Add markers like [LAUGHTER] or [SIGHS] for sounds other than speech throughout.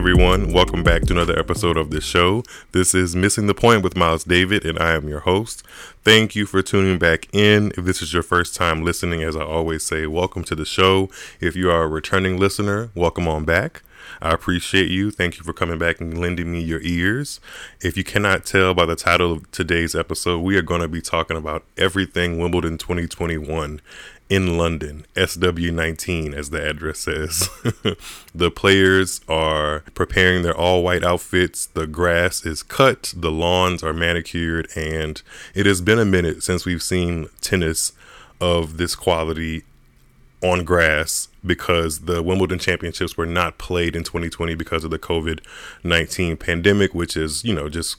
Everyone. Welcome back to another episode of the show. This is Missing the Point with Miles David, and I am your host. Thank you for tuning back in. If this is your first time listening, as I always say, welcome to the show. If you are a returning listener, welcome on back. I appreciate you. Thank you for coming back and lending me your ears. If you cannot tell by the title of today's episode, we are going to be talking about everything Wimbledon 2021 in London, SW19, as the address says. [LAUGHS] the players are preparing their all white outfits. The grass is cut, the lawns are manicured, and it has been a minute since we've seen tennis of this quality on grass because the Wimbledon championships were not played in 2020 because of the COVID 19 pandemic, which is, you know, just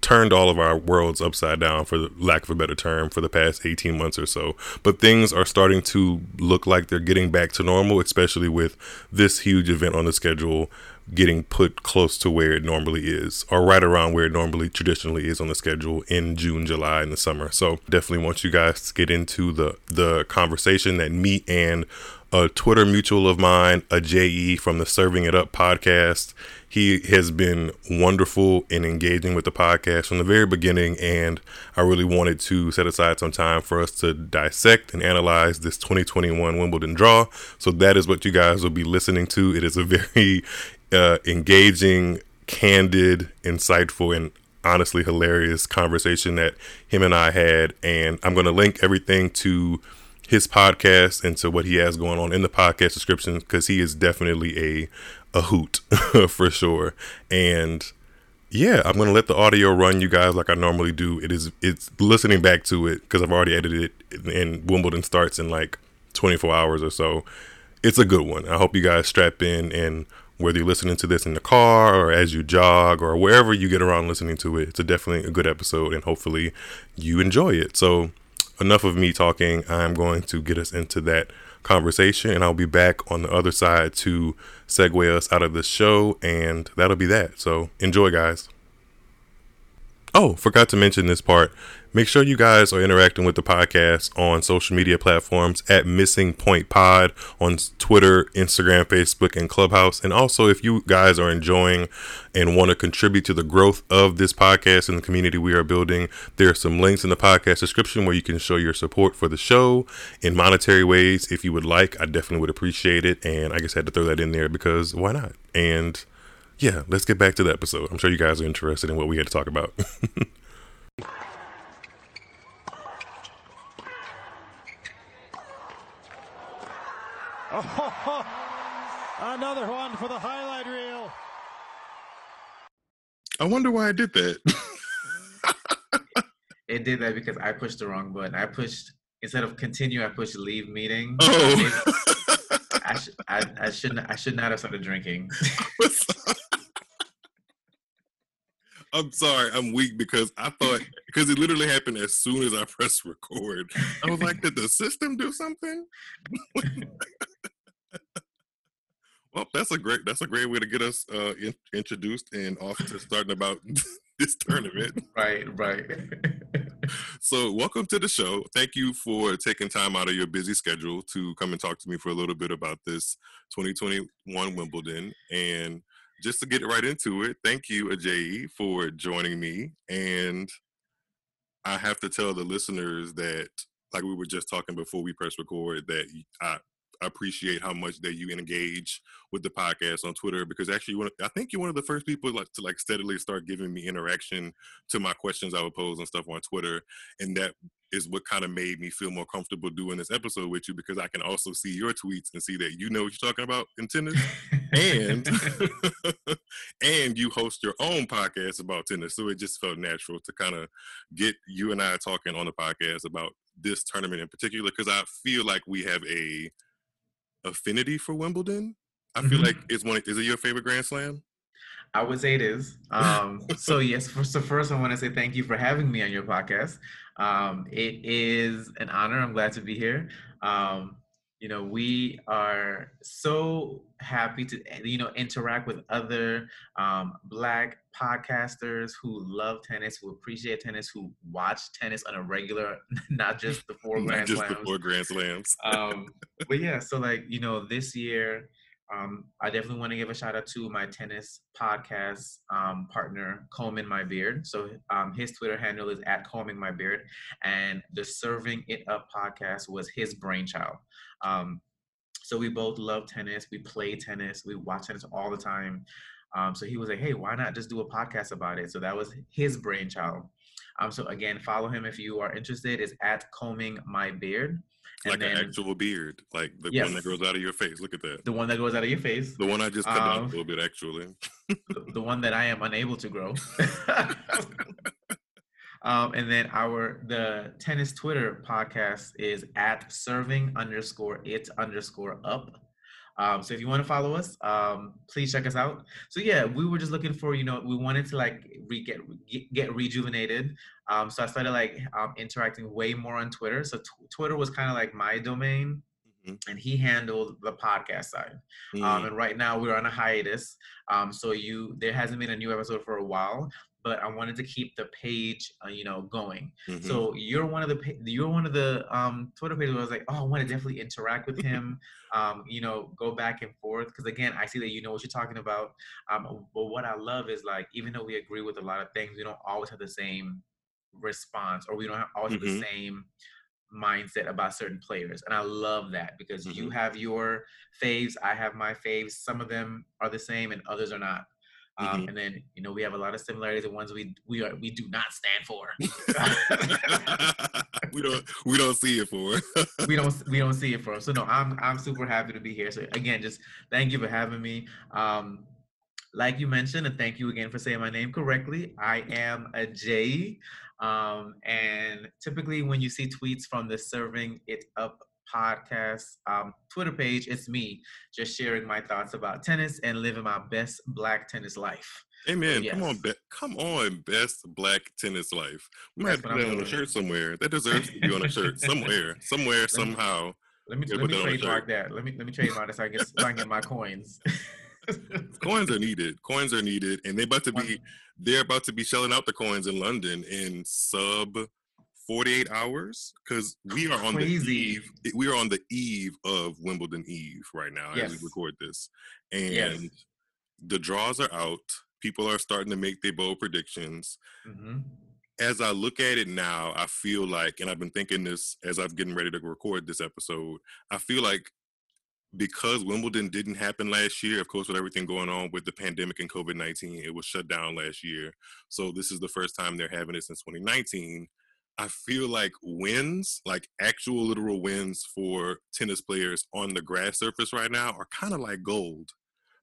turned all of our worlds upside down for lack of a better term for the past 18 months or so but things are starting to look like they're getting back to normal especially with this huge event on the schedule getting put close to where it normally is or right around where it normally traditionally is on the schedule in June, July in the summer. So definitely want you guys to get into the the conversation that me and a Twitter mutual of mine, a JE from the Serving It Up podcast. He has been wonderful in engaging with the podcast from the very beginning, and I really wanted to set aside some time for us to dissect and analyze this 2021 Wimbledon draw. So that is what you guys will be listening to. It is a [LAUGHS] very uh, engaging, candid, insightful, and honestly hilarious conversation that him and I had. And I'm going to link everything to his podcast and to what he has going on in the podcast description because he is definitely a a hoot [LAUGHS] for sure. And yeah, I'm gonna let the audio run you guys like I normally do. It is it's listening back to it because I've already edited it and Wimbledon starts in like 24 hours or so. It's a good one. I hope you guys strap in and whether you're listening to this in the car or as you jog or wherever you get around listening to it, it's a definitely a good episode and hopefully you enjoy it. So enough of me talking. I'm going to get us into that conversation and I'll be back on the other side to segue us out of the show and that'll be that. So enjoy guys. Oh, forgot to mention this part. Make sure you guys are interacting with the podcast on social media platforms at Missing Point Pod on Twitter, Instagram, Facebook, and Clubhouse. And also, if you guys are enjoying and want to contribute to the growth of this podcast and the community we are building, there are some links in the podcast description where you can show your support for the show in monetary ways. If you would like, I definitely would appreciate it. And I just had to throw that in there because why not? And yeah, let's get back to the episode. I'm sure you guys are interested in what we had to talk about. [LAUGHS] Oh, [LAUGHS] another one for the highlight reel. I wonder why I did that. [LAUGHS] it did that because I pushed the wrong button. I pushed instead of continue, I pushed leave meeting. Oh. I, sh- I, I shouldn't. I should not have started drinking. [LAUGHS] I'm sorry, I'm weak because I thought because it literally happened as soon as I pressed record. I was like, did the system do something? Well, that's a great that's a great way to get us uh, in, introduced and off to starting about [LAUGHS] this tournament. Right, right. [LAUGHS] so, welcome to the show. Thank you for taking time out of your busy schedule to come and talk to me for a little bit about this 2021 Wimbledon and just to get right into it, thank you, Ajayi, for joining me. And I have to tell the listeners that, like we were just talking before we press record, that I appreciate how much that you engage with the podcast on Twitter because actually, I think you're one of the first people like to like steadily start giving me interaction to my questions I would pose and stuff on Twitter, and that is what kind of made me feel more comfortable doing this episode with you because I can also see your tweets and see that you know what you're talking about in tennis, and [LAUGHS] and you host your own podcast about tennis, so it just felt natural to kind of get you and I talking on the podcast about this tournament in particular because I feel like we have a affinity for Wimbledon. I feel mm-hmm. like it's one. Is it your favorite Grand Slam? I would say it is. Um, [LAUGHS] so yes, first, so first I want to say thank you for having me on your podcast. Um, it is an honor. I'm glad to be here. Um, you know, we are so happy to you know interact with other um, Black podcasters who love tennis, who appreciate tennis, who watch tennis on a regular, [LAUGHS] not just the four [LAUGHS] Grand just Slams. the four Grand Slams. [LAUGHS] um, but yeah, so like you know, this year Um, I definitely want to give a shout out to my tennis podcast um, partner, Combing My Beard. So um, his Twitter handle is at Combing My Beard, and the Serving It Up podcast was his brainchild. Um, so we both love tennis. We play tennis. We watch tennis all the time. Um, so he was like, "Hey, why not just do a podcast about it?" So that was his brainchild. Um, so again, follow him if you are interested. Is at Combing My Beard. And like then, an actual beard, like the yes. one that grows out of your face. Look at that. The one that goes out of your face. The one I just cut um, down a little bit, actually. the, the one that I am unable to grow. [LAUGHS] [LAUGHS] Um, and then our the tennis Twitter podcast is at serving underscore it underscore up. Um, so if you want to follow us, um, please check us out. So yeah, we were just looking for you know we wanted to like re- get get rejuvenated. Um, so I started like um, interacting way more on Twitter. So t- Twitter was kind of like my domain. Mm-hmm. And he handled the podcast side, mm-hmm. and right now we're on a hiatus. Um, so you, there hasn't been a new episode for a while but I wanted to keep the page, uh, you know, going. Mm-hmm. So you're one of the you're one of the um, Twitter pages where I was like, oh, I want to definitely interact with him, [LAUGHS] um, you know, go back and forth because again, I see that you know what you're talking about. Um, but what I love is like, even though we agree with a lot of things, we don't always have the same response, or we don't have, always mm-hmm. have the mm-hmm. same mindset about certain players. And I love that because mm-hmm. you have your faves, I have my faves. Some of them are the same and others are not. Um, mm-hmm. And then you know we have a lot of similarities and ones we we are we do not stand for. [LAUGHS] [LAUGHS] we don't we don't see it for. we don't we don't see it for. So no, I'm I'm super happy to be here. So again, just thank you for having me. Um, like you mentioned, and thank you again for saying my name correctly. I am a J. Um, and typically when you see tweets from the Serving It Up podcast um, Twitter page, it's me just sharing my thoughts about tennis and living my best black tennis life. Amen. Yes. Come on, be- come on, best black tennis life. We might have to put that on a shirt somewhere. That deserves to be on a shirt [LAUGHS] somewhere, somewhere, somehow. Let me let me trademark that. Let me let me trademark that so I get so I can get my coins. [LAUGHS] coins are needed. Coins are needed, and they're about to be they're about to be shelling out the coins in London in sub 48 hours because we are on Crazy. the eve we are on the eve of wimbledon eve right now yes. as we record this and yes. the draws are out people are starting to make their bold predictions mm-hmm. as i look at it now i feel like and i've been thinking this as i'm getting ready to record this episode i feel like because Wimbledon didn't happen last year, of course, with everything going on with the pandemic and COVID 19, it was shut down last year. So, this is the first time they're having it since 2019. I feel like wins, like actual literal wins for tennis players on the grass surface right now, are kind of like gold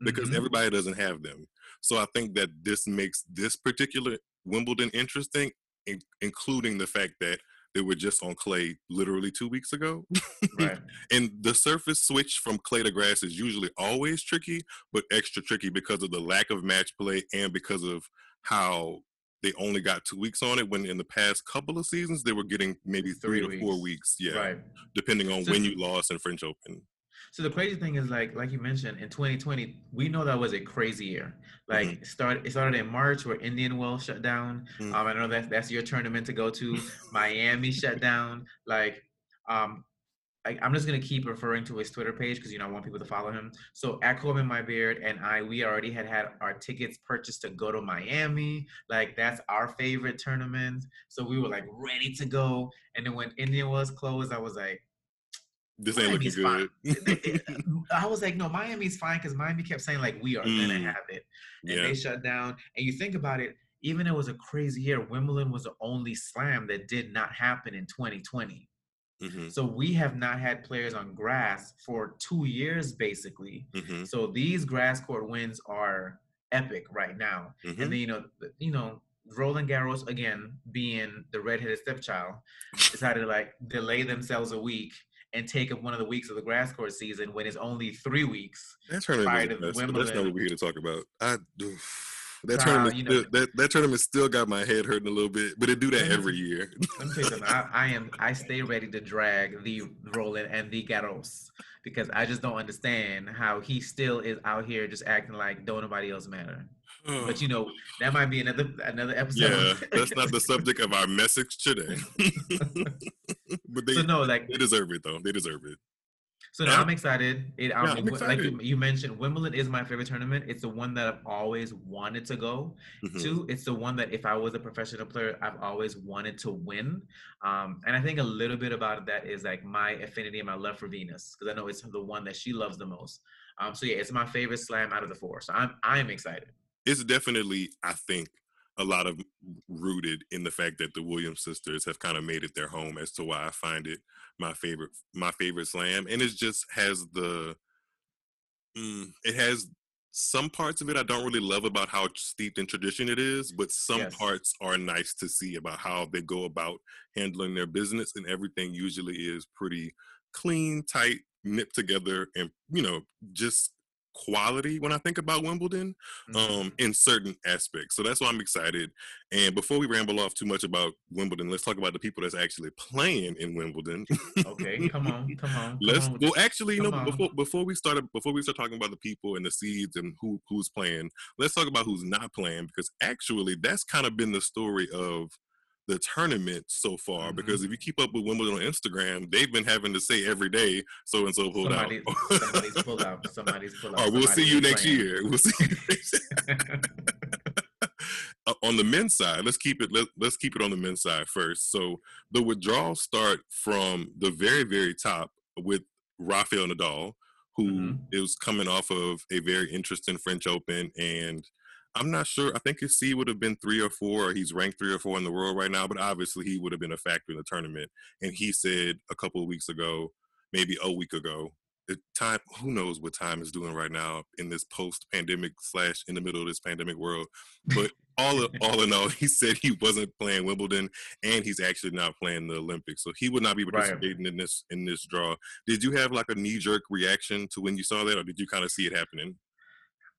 because mm-hmm. everybody doesn't have them. So I think that this makes this particular Wimbledon interesting, in- including the fact that they were just on clay literally two weeks ago. Right. [LAUGHS] and the surface switch from clay to grass is usually always tricky, but extra tricky because of the lack of match play and because of how they only got two weeks on it when in the past couple of seasons they were getting maybe three, three to four weeks yeah right. depending on so, when you lost in french open so the crazy thing is like like you mentioned in 2020 we know that was a crazy year like mm-hmm. start it started in march where indian wells shut down mm-hmm. um, i know that that's your tournament to go to [LAUGHS] miami shut down like um I, am just gonna keep referring to his Twitter page because you know I want people to follow him. So at Combing My Beard and I, we already had had our tickets purchased to go to Miami. Like that's our favorite tournament. So we were like ready to go. And then when India was closed, I was like, this ain't Miami's looking good. [LAUGHS] I was like, no, Miami's fine because Miami kept saying like we are mm. gonna have it, and yeah. they shut down. And you think about it, even it was a crazy year. Wimbledon was the only slam that did not happen in 2020. Mm-hmm. So we have not had players on grass for two years, basically. Mm-hmm. So these grass court wins are epic right now. Mm-hmm. And then you know, you know, Roland Garros again, being the redheaded stepchild, [LAUGHS] decided to like delay themselves a week and take up one of the weeks of the grass court season when it's only three weeks. That's to Wimbledon. That's not what we're here to talk about. I. That tournament, you know, still, that, that tournament still got my head hurting a little bit, but it do that every year. Let me tell you something. I, I, am I stay ready to drag the Roland and the Garros because I just don't understand how he still is out here just acting like don't nobody else matter. But you know [SIGHS] that might be another another episode. Yeah, that's not the [LAUGHS] subject of our message today. [LAUGHS] but they, so no, like they deserve it though. They deserve it. So now I'm excited. It, um, Yeah, I'm excited. like you mentioned, Wimbledon is my favorite tournament. It's the one that I've always wanted to go Mhm. to. It's the one that if I was a professional player, I've always wanted to win. Um, and I think a little bit about that is like my affinity and my love for Venus because I know it's the one that she loves the most. Um, so yeah, it's my favorite slam out of the four. So I'm I'm excited. It's definitely, I think, a lot of rooted in the fact that the Williams sisters have kind of made it their home as to why I find it my favorite my favorite slam. And it just has the mm, it has some parts of it I don't really love about how steeped in tradition it is, but some Yes. parts are nice to see about how they go about handling their business and everything usually is pretty clean, tight, nipped together and you know, just quality when I think about Wimbledon um, in certain aspects. So that's why I'm excited. And before we ramble off too much about Wimbledon, let's talk about the people that's actually playing in Wimbledon. okay, [LAUGHS] come on, come on. come let's on well actually, you know, on. before before we started before we start talking about the people and the seeds and who who's playing, let's talk about who's not playing because actually that's kind of been the story of the tournament so far Mhm. because if you keep up with Wimbledon on Instagram, they've been having to say every day so and so pulled Somebody, out. [LAUGHS] somebody's pulled out. Somebody's pulled out. Or we'll see you next playing. year. We'll see you [LAUGHS] next [LAUGHS] uh, on the men's side, let's keep it let, let's keep it on the men's side first. So the withdrawals start from the very very top with Rafael Nadal, who Mhm. is coming off of a very interesting French Open, and I'm not sure. I think his seed would have been three or four, or he's ranked three or four in the world right now. But obviously, he would have been a factor in the tournament. And he said a couple of weeks ago, maybe a week ago, the time who knows what time is doing right now in this post-pandemic slash in the middle of this pandemic world but all in, all in all [LAUGHS] he said he wasn't playing wimbledon and he's actually not playing the olympics so he would not be Right. participating in this in this draw did you have like a knee-jerk reaction to when you saw that or did you kind of see it happening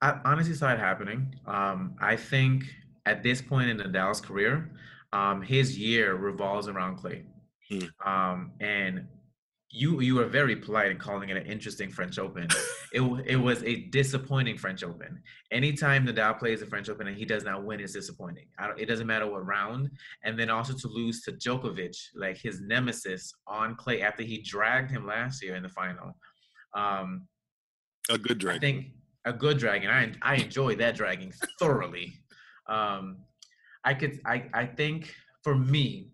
I honestly saw it happening. Um, I think at this point in Nadal's career, um, his year revolves around Clay. Hmm. Um, and you you were very polite in calling it an interesting French Open. it it was a disappointing French Open. Anytime Nadal plays a French Open and he does not win, it's disappointing. I don't, it doesn't matter what round. And then also to lose to Djokovic, like his nemesis on clay after he dragged him last year in the final. Um, a good drag. I think a good dragon. I I enjoy that dragging thoroughly. Um, I could I I think for me,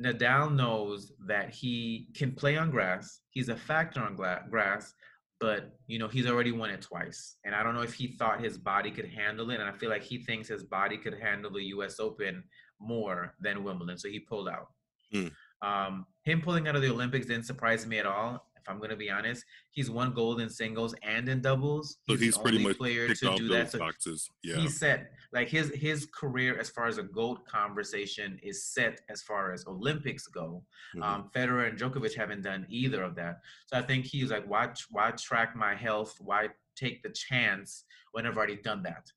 Nadal knows that he can play on grass. He's a factor on gla- grass, but you know he's already won it twice, and I don't know if he thought his body could handle it. And I feel like he thinks his body could handle the U.S. Open more than Wimbledon, so he pulled out. Hmm. Um, him pulling out of the Olympics didn't surprise me at all. If I'm going to be honest, he's won gold in singles and in doubles. so the he's pretty only much player to do that. So boxes yeah he's set. Like his his career as far as a gold conversation is set as far as Olympics go. Mhm. Um, Federer and Djokovic haven't done either of that. So I think he's like, why why track my health? Why take the chance when I've already done that?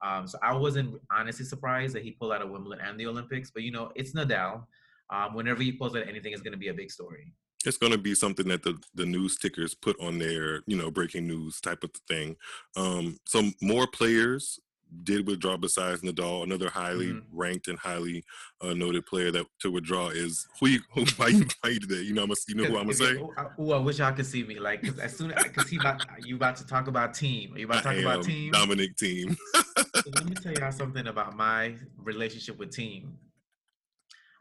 Um, so I wasn't honestly surprised that he pulled out of Wimbledon and the Olympics. But you know, it's Nadal. Um, whenever he pulls out anything, it's going to be a big story. It's going to be something that the, the news tickers put on their you know breaking news type of thing um some more players did withdraw besides nadal another highly Mhm. ranked and highly uh, noted player that to withdraw is who you who why you why you did you know I'm gonna, you know who i'm gonna say Oh, I- oh, wish y'all could see me. Like, 'cause as soon because he about you about to talk about Thiem. Are you about to I talk about am Thiem? dominic Thiem [LAUGHS] So let me tell y'all something about my relationship with Thiem.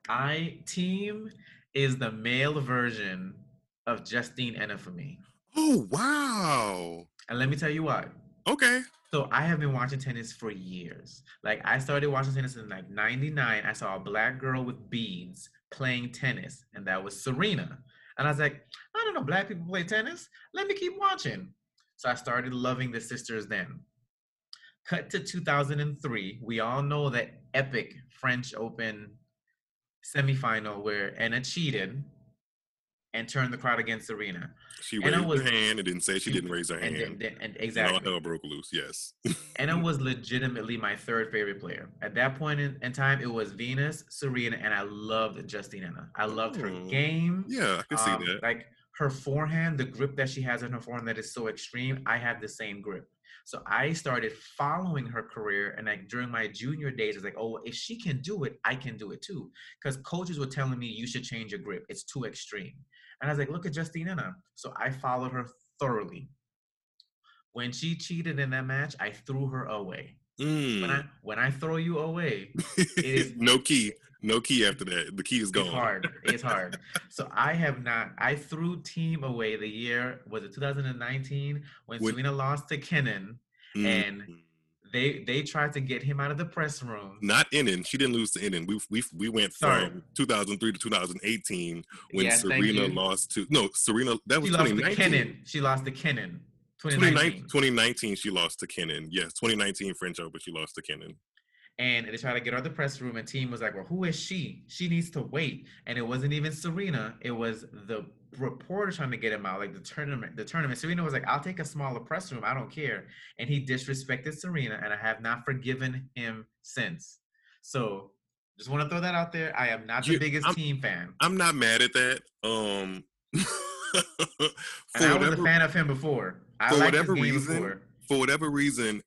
I Thiem is the male version of Justine Henin. oh wow And let me tell you what. okay So I have been watching tennis for years. Like I started watching tennis in like 99. I saw a black girl with beads playing tennis, and that was Serena. And I was like, I don't know, black people play tennis. Let me keep watching. So I started loving the sisters then. Cut to 2003. We all know that epic French Open semifinal where Henin cheated and turned the crowd against Serena. she And I raised was- her hand and didn't say she didn't raise her And, hand then- and, and and all hell broke loose yes Henin [LAUGHS] was legitimately my third favorite player. At that point in, in time, it was Venus, Serena, and I loved Justine Henin. I loved her Oh, game. yeah i see Um, that Like her forehand, the grip that she has in her forehand that is so extreme, I had the same grip. So I started following her career, and like during my junior days, I was like, oh, if she can do it, I can do it too. Because coaches were telling me you should change your grip; it's too extreme. And I was like, look at Justine Henin. So I followed her thoroughly. When she cheated in that match, I threw her away. Mm. When I when I throw you away, it is [LAUGHS] no key. No key after that. The key is gone. It's hard. It's [LAUGHS] hard. so I have not. I threw Thiem away the year was it 2019 when, when Serena lost to Kenin, mm. and they they tried to get him out of the press room. Not Henin. She didn't lose to Henin. We we we went Sorry. from 2003 to 2018 when yes, Serena lost to no Serena. That was she 2019. Lost to Kenin. She lost to Kenin. 2019. 2019, she lost to Kenin. Yes, 2019 French Open, she lost to Kenin. And they tried to get her out the press room, and Thiem was like, "Well, who is she? She needs to wait." And it wasn't even Serena; it was the reporter trying to get him out, like the tournament. The tournament. Serena was like, "I'll take a smaller press room. I don't care." And he disrespected Serena, and I have not forgiven him since. So, just want to throw that out there. I am not the you, biggest I'm, Thiem fan. I'm not mad at that. Um. [LAUGHS] and I was a fan of him before. I for whatever reason, before. for whatever reason,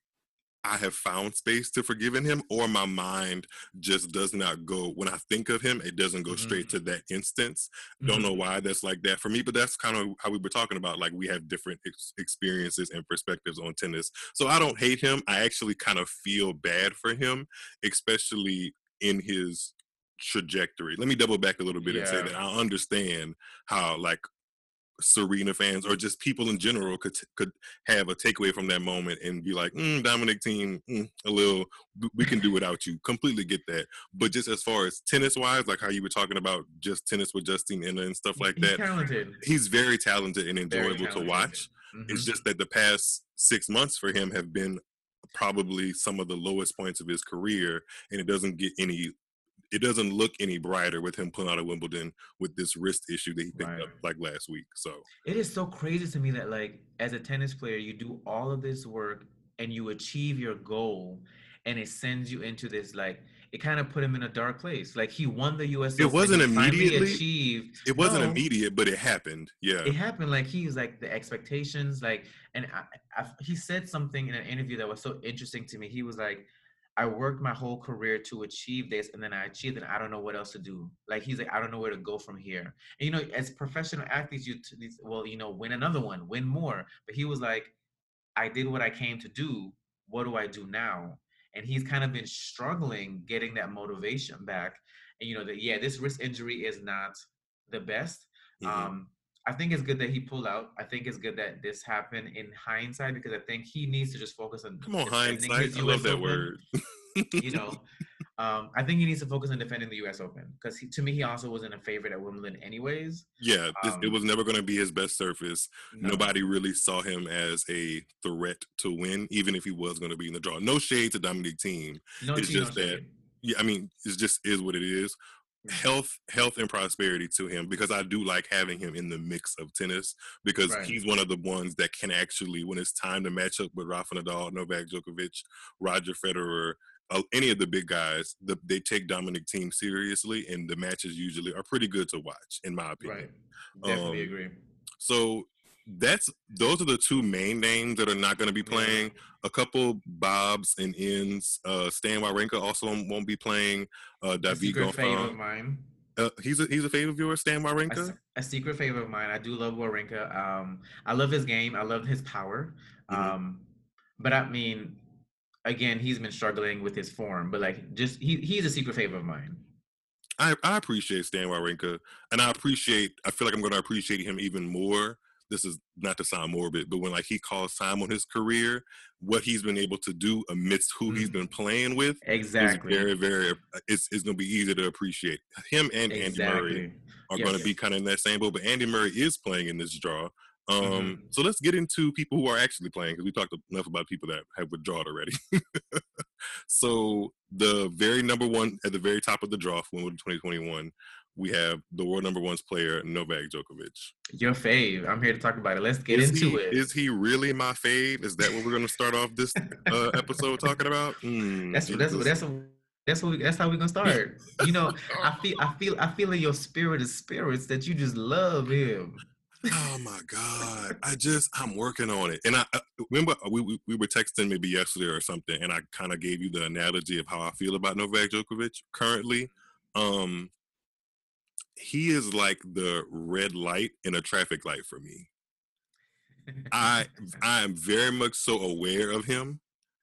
I have found space to forgiving him, or my mind just does not go when I think of him. It doesn't go mm-hmm. straight to that instance. Mm-hmm. Don't know why that's like that for me, but that's kind of how we were talking about. Like we have different ex- experiences and perspectives on tennis. So I don't hate him. I actually kind of feel bad for him, especially in his trajectory. Let me double back a little bit yeah. and say that I understand how like Serena fans or just people in general could could have a takeaway from that moment and be like, mm, Dominic Thiem, mm, a little, we can do [LAUGHS] without you. Completely get that. But just as far as tennis wise, like how you were talking about just tennis with Justine Henin and stuff like he's that, talented. he's very talented and enjoyable talented. to watch. Mm-hmm. It's just that the past six months for him have been probably some of the lowest points of his career, and it doesn't get any it doesn't look any brighter with him pulling out of Wimbledon with this wrist issue that he picked right. up like last week. So it is so crazy to me that like as a tennis player, you do all of this work and you achieve your goal, and it sends you into this like it kind of put him in a dark place. Like he won the U.S. It wasn't immediately achieved. It wasn't no, immediate, but it happened. Yeah, it happened. Like he was like the expectations. Like, and I, I, he said something in an interview that was so interesting to me. He was like, I worked my whole career to achieve this, and then I achieved it. I don't know what else to do. Like he's like, I don't know where to go from here. And you know, as professional athletes, you t- well, you know, win another one, win more. But he was like, I did what I came to do. What do I do now? And he's kind of been struggling getting that motivation back. And you know that yeah, this wrist injury is not the best. Mm-hmm. Um, I think it's good that he pulled out. I think it's good that this happened in hindsight because I think he needs to just focus on. Come on, hindsight. I love that word. you know, um, I think he needs to focus on defending the U.S. Open because to me, he also wasn't a favorite at Wimbledon, anyways. Yeah, um, it was never going to be his best surface. No. Nobody really saw him as a threat to win, even if he was going to be in the draw. No shade to Dominic Thiem. No, it's just no that. Shade. Yeah, I mean, it just is what it is health health and prosperity to him because I do like having him in the mix of tennis because right. he's one of the ones that can actually when it's time to match up with Rafa Nadal, Novak Djokovic, Roger Federer, uh, any of the big guys, the, they take Dominic Thiem seriously and the matches usually are pretty good to watch in my opinion. Right. Definitely um, agree. So that's those are the two main names that are not going to be playing. A couple Bobs and Ends. Uh, Stan Wawrinka also won't be playing. Uh, David a favorite of mine. Uh, he's a he's a favorite of yours, Stan Wawrinka. A, a, secret favorite of mine. I do love Wawrinka. Um, I love his game. I love his power. Mm-hmm. Um, but I mean, again, he's been struggling with his form. But like, just he he's a secret favorite of mine. I, I appreciate Stan Wawrinka, and I appreciate. I feel like I'm going to appreciate him even more this is not to sound morbid, but when like he calls time on his career, what he's been able to do amidst who mm he's been playing with, exactly, very, very. It's it's going to be easy to appreciate him and exactly. Andy Murray are yes. going to be kind of in that same boat. But Andy Murray is playing in this draw. Um, mm-hmm. So let's get into people who are actually playing because we talked enough about people that have withdrawn already. [LAUGHS] so the very number one at the very top of the draw for Wimbledon 2021 we have the world number one's player, Novak Djokovic. Your fave. I'm here to talk about it. Let's get is into he, it. Is he really my fave? Is that what we're going to start off this uh, episode talking about? Mm, that's that's that's that's that's what we, that's how we're gonna start. You know, I feel I feel I feel in your spirit of spirits that you just love him. Oh my God. I just, I'm working on it. And I, I remember we, we, we, were texting maybe yesterday or something, and I kind of gave you the analogy of how I feel about Novak Djokovic currently. Um, he is like the red light in a traffic light for me. I [LAUGHS] I am very much so aware of him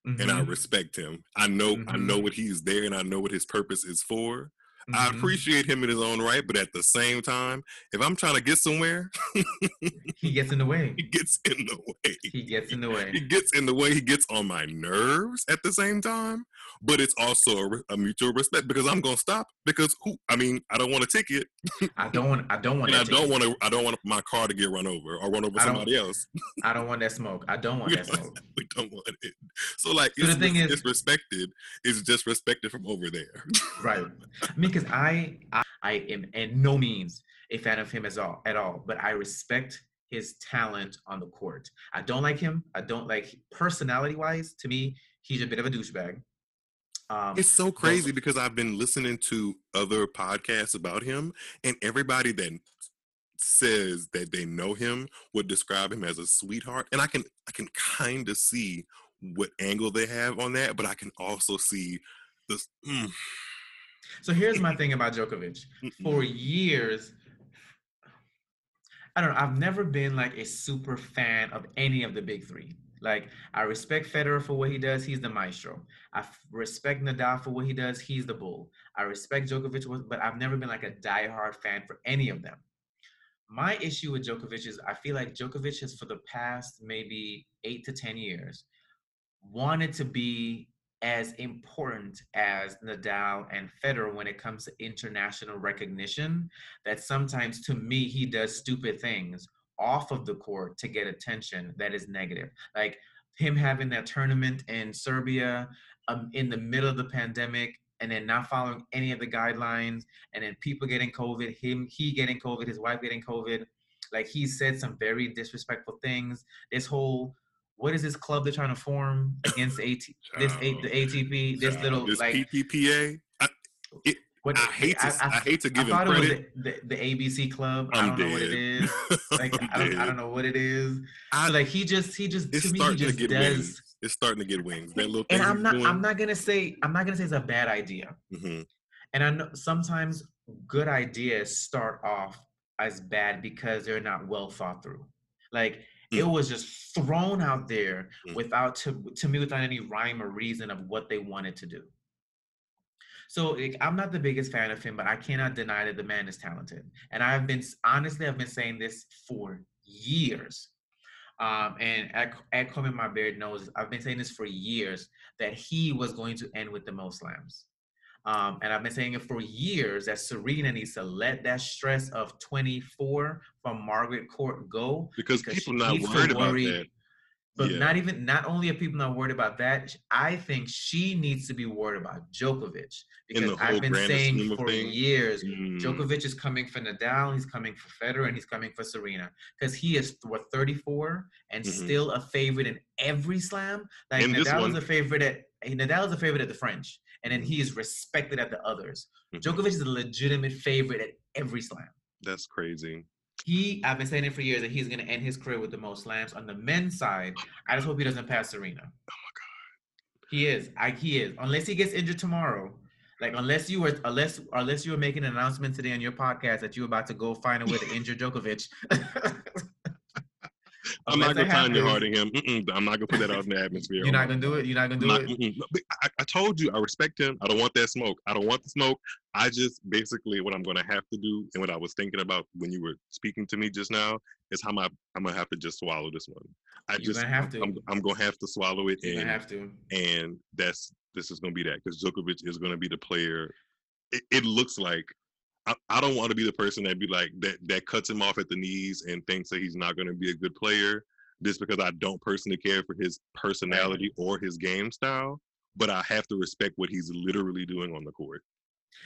mm-hmm. and I mm-hmm. respect him. I know mm-hmm. I know what he's there and I know what his purpose is for. Mm-hmm. I appreciate him in his own right, but at the same time, if I'm trying to get somewhere, [LAUGHS] he [LAUGHS] gets in the way. He gets in the way. He gets in the way. He gets in the way. He gets on my nerves at the same time, but it's also a, a mutual respect because I'm gonna stop because who? I mean, I don't want a ticket. I don't want. I don't want. I don't want to. I don't want my car to get run over or run over somebody else. I don't want that smoke. I don't want that smoke. we don't want it. So like, so the thing is, it's respected. It's just respected from over there. right. I mean, because I, I, I am in no means a fan of him as all at all, but I respect his talent on the court. I don't like him. I don't like personality wise. To me, he's a bit of a douchebag. Um, it's so crazy because I've been listening to other podcasts about him, and everybody that says that they know him would describe him as a sweetheart, and I can I can kind of see what angle they have on that, but I can also see this. Mm. So here's my thing about [LAUGHS] Djokovic. For years, I don't know. I've never been like a super fan of any of the big three. Like I respect Federer for what he does. He's the maestro. I respect Nadal for what he does. He's the bull. I respect Djokovic, but I've never been like a diehard fan for any of them. My issue with Djokovic is I feel like Djokovic has for the past maybe eight to ten years wanted to be as important as Nadal and Federer when it comes to international recognition that sometimes to me he does stupid things off of the court to get attention that is negative. Like him having that tournament in Serbia um, in the middle of the pandemic and then not following any of the guidelines and then people getting COVID, him, he getting COVID, his wife getting COVID. Like he said some very disrespectful things. This whole what is this club they're trying to form against AT this a, the ATP this little this like PTPA? I, it, what, I hate to, I, I, I, hate to give I him credit. The, the, the, ABC club. I'm I do not know what it is. Like [LAUGHS] I don't, I don't know what it is. I, so like he just he just it's to starting me he just to get does. Wings. It's starting to get wings. That little and I'm not doing. I'm not gonna say I'm not gonna say it's a bad idea. Mm-hmm. And I know sometimes good ideas start off as bad because they're not well thought through. Like mm. it was just thrown out there mm. without to to me without any rhyme or reason of what they wanted to do. So like, I'm not the biggest fan of him, but I cannot deny that the man is talented. And I've been honestly, I've been saying this for years. Um, and at, at My Beard knows I've been saying this for years that he was going to end with the most slams. Um, and I've been saying it for years that Serena needs to let that stress of 24 from Margaret Court go because, because people not worried about that. But yeah. not even not only are people not worried about that, I think she needs to be worried about Djokovic because I've been saying for years, mm. Djokovic is coming for Nadal, he's coming for Federer, and he's coming for Serena because he is what 34 and mm-hmm. still a favorite in every slam. Like in Nadal is a favorite at Nadal is a favorite at the French, and then he is respected at the others. Mm-hmm. Djokovic is a legitimate favorite at every slam. That's crazy he I've been saying it for years that he's gonna end his career with the most slams. On the men's side, I just hope he doesn't pass Serena. Oh my god. He is. I he is. Unless he gets injured tomorrow. Like unless you were unless unless you were making an announcement today on your podcast that you were about to go find a way to injure Djokovic. [LAUGHS] I'm not gonna find your heart in him. Mm-mm, I'm not gonna put that out in the atmosphere. You're not gonna do it. You're not gonna do not, it. I, I, told you I respect him. I don't want that smoke. I don't want the smoke. I just basically what I'm gonna have to do, and what I was thinking about when you were speaking to me just now is how I'm I'm gonna have to just swallow this one. I You're just have to. I'm, I'm, gonna have to swallow it. You're and, have to. And that's this is gonna be that because Djokovic is gonna be the player. It, it looks like I, I, don't want to be the person that be like that that cuts him off at the knees and thinks that he's not going to be a good player just because I don't personally care for his personality or his game style, but I have to respect what he's literally doing on the court.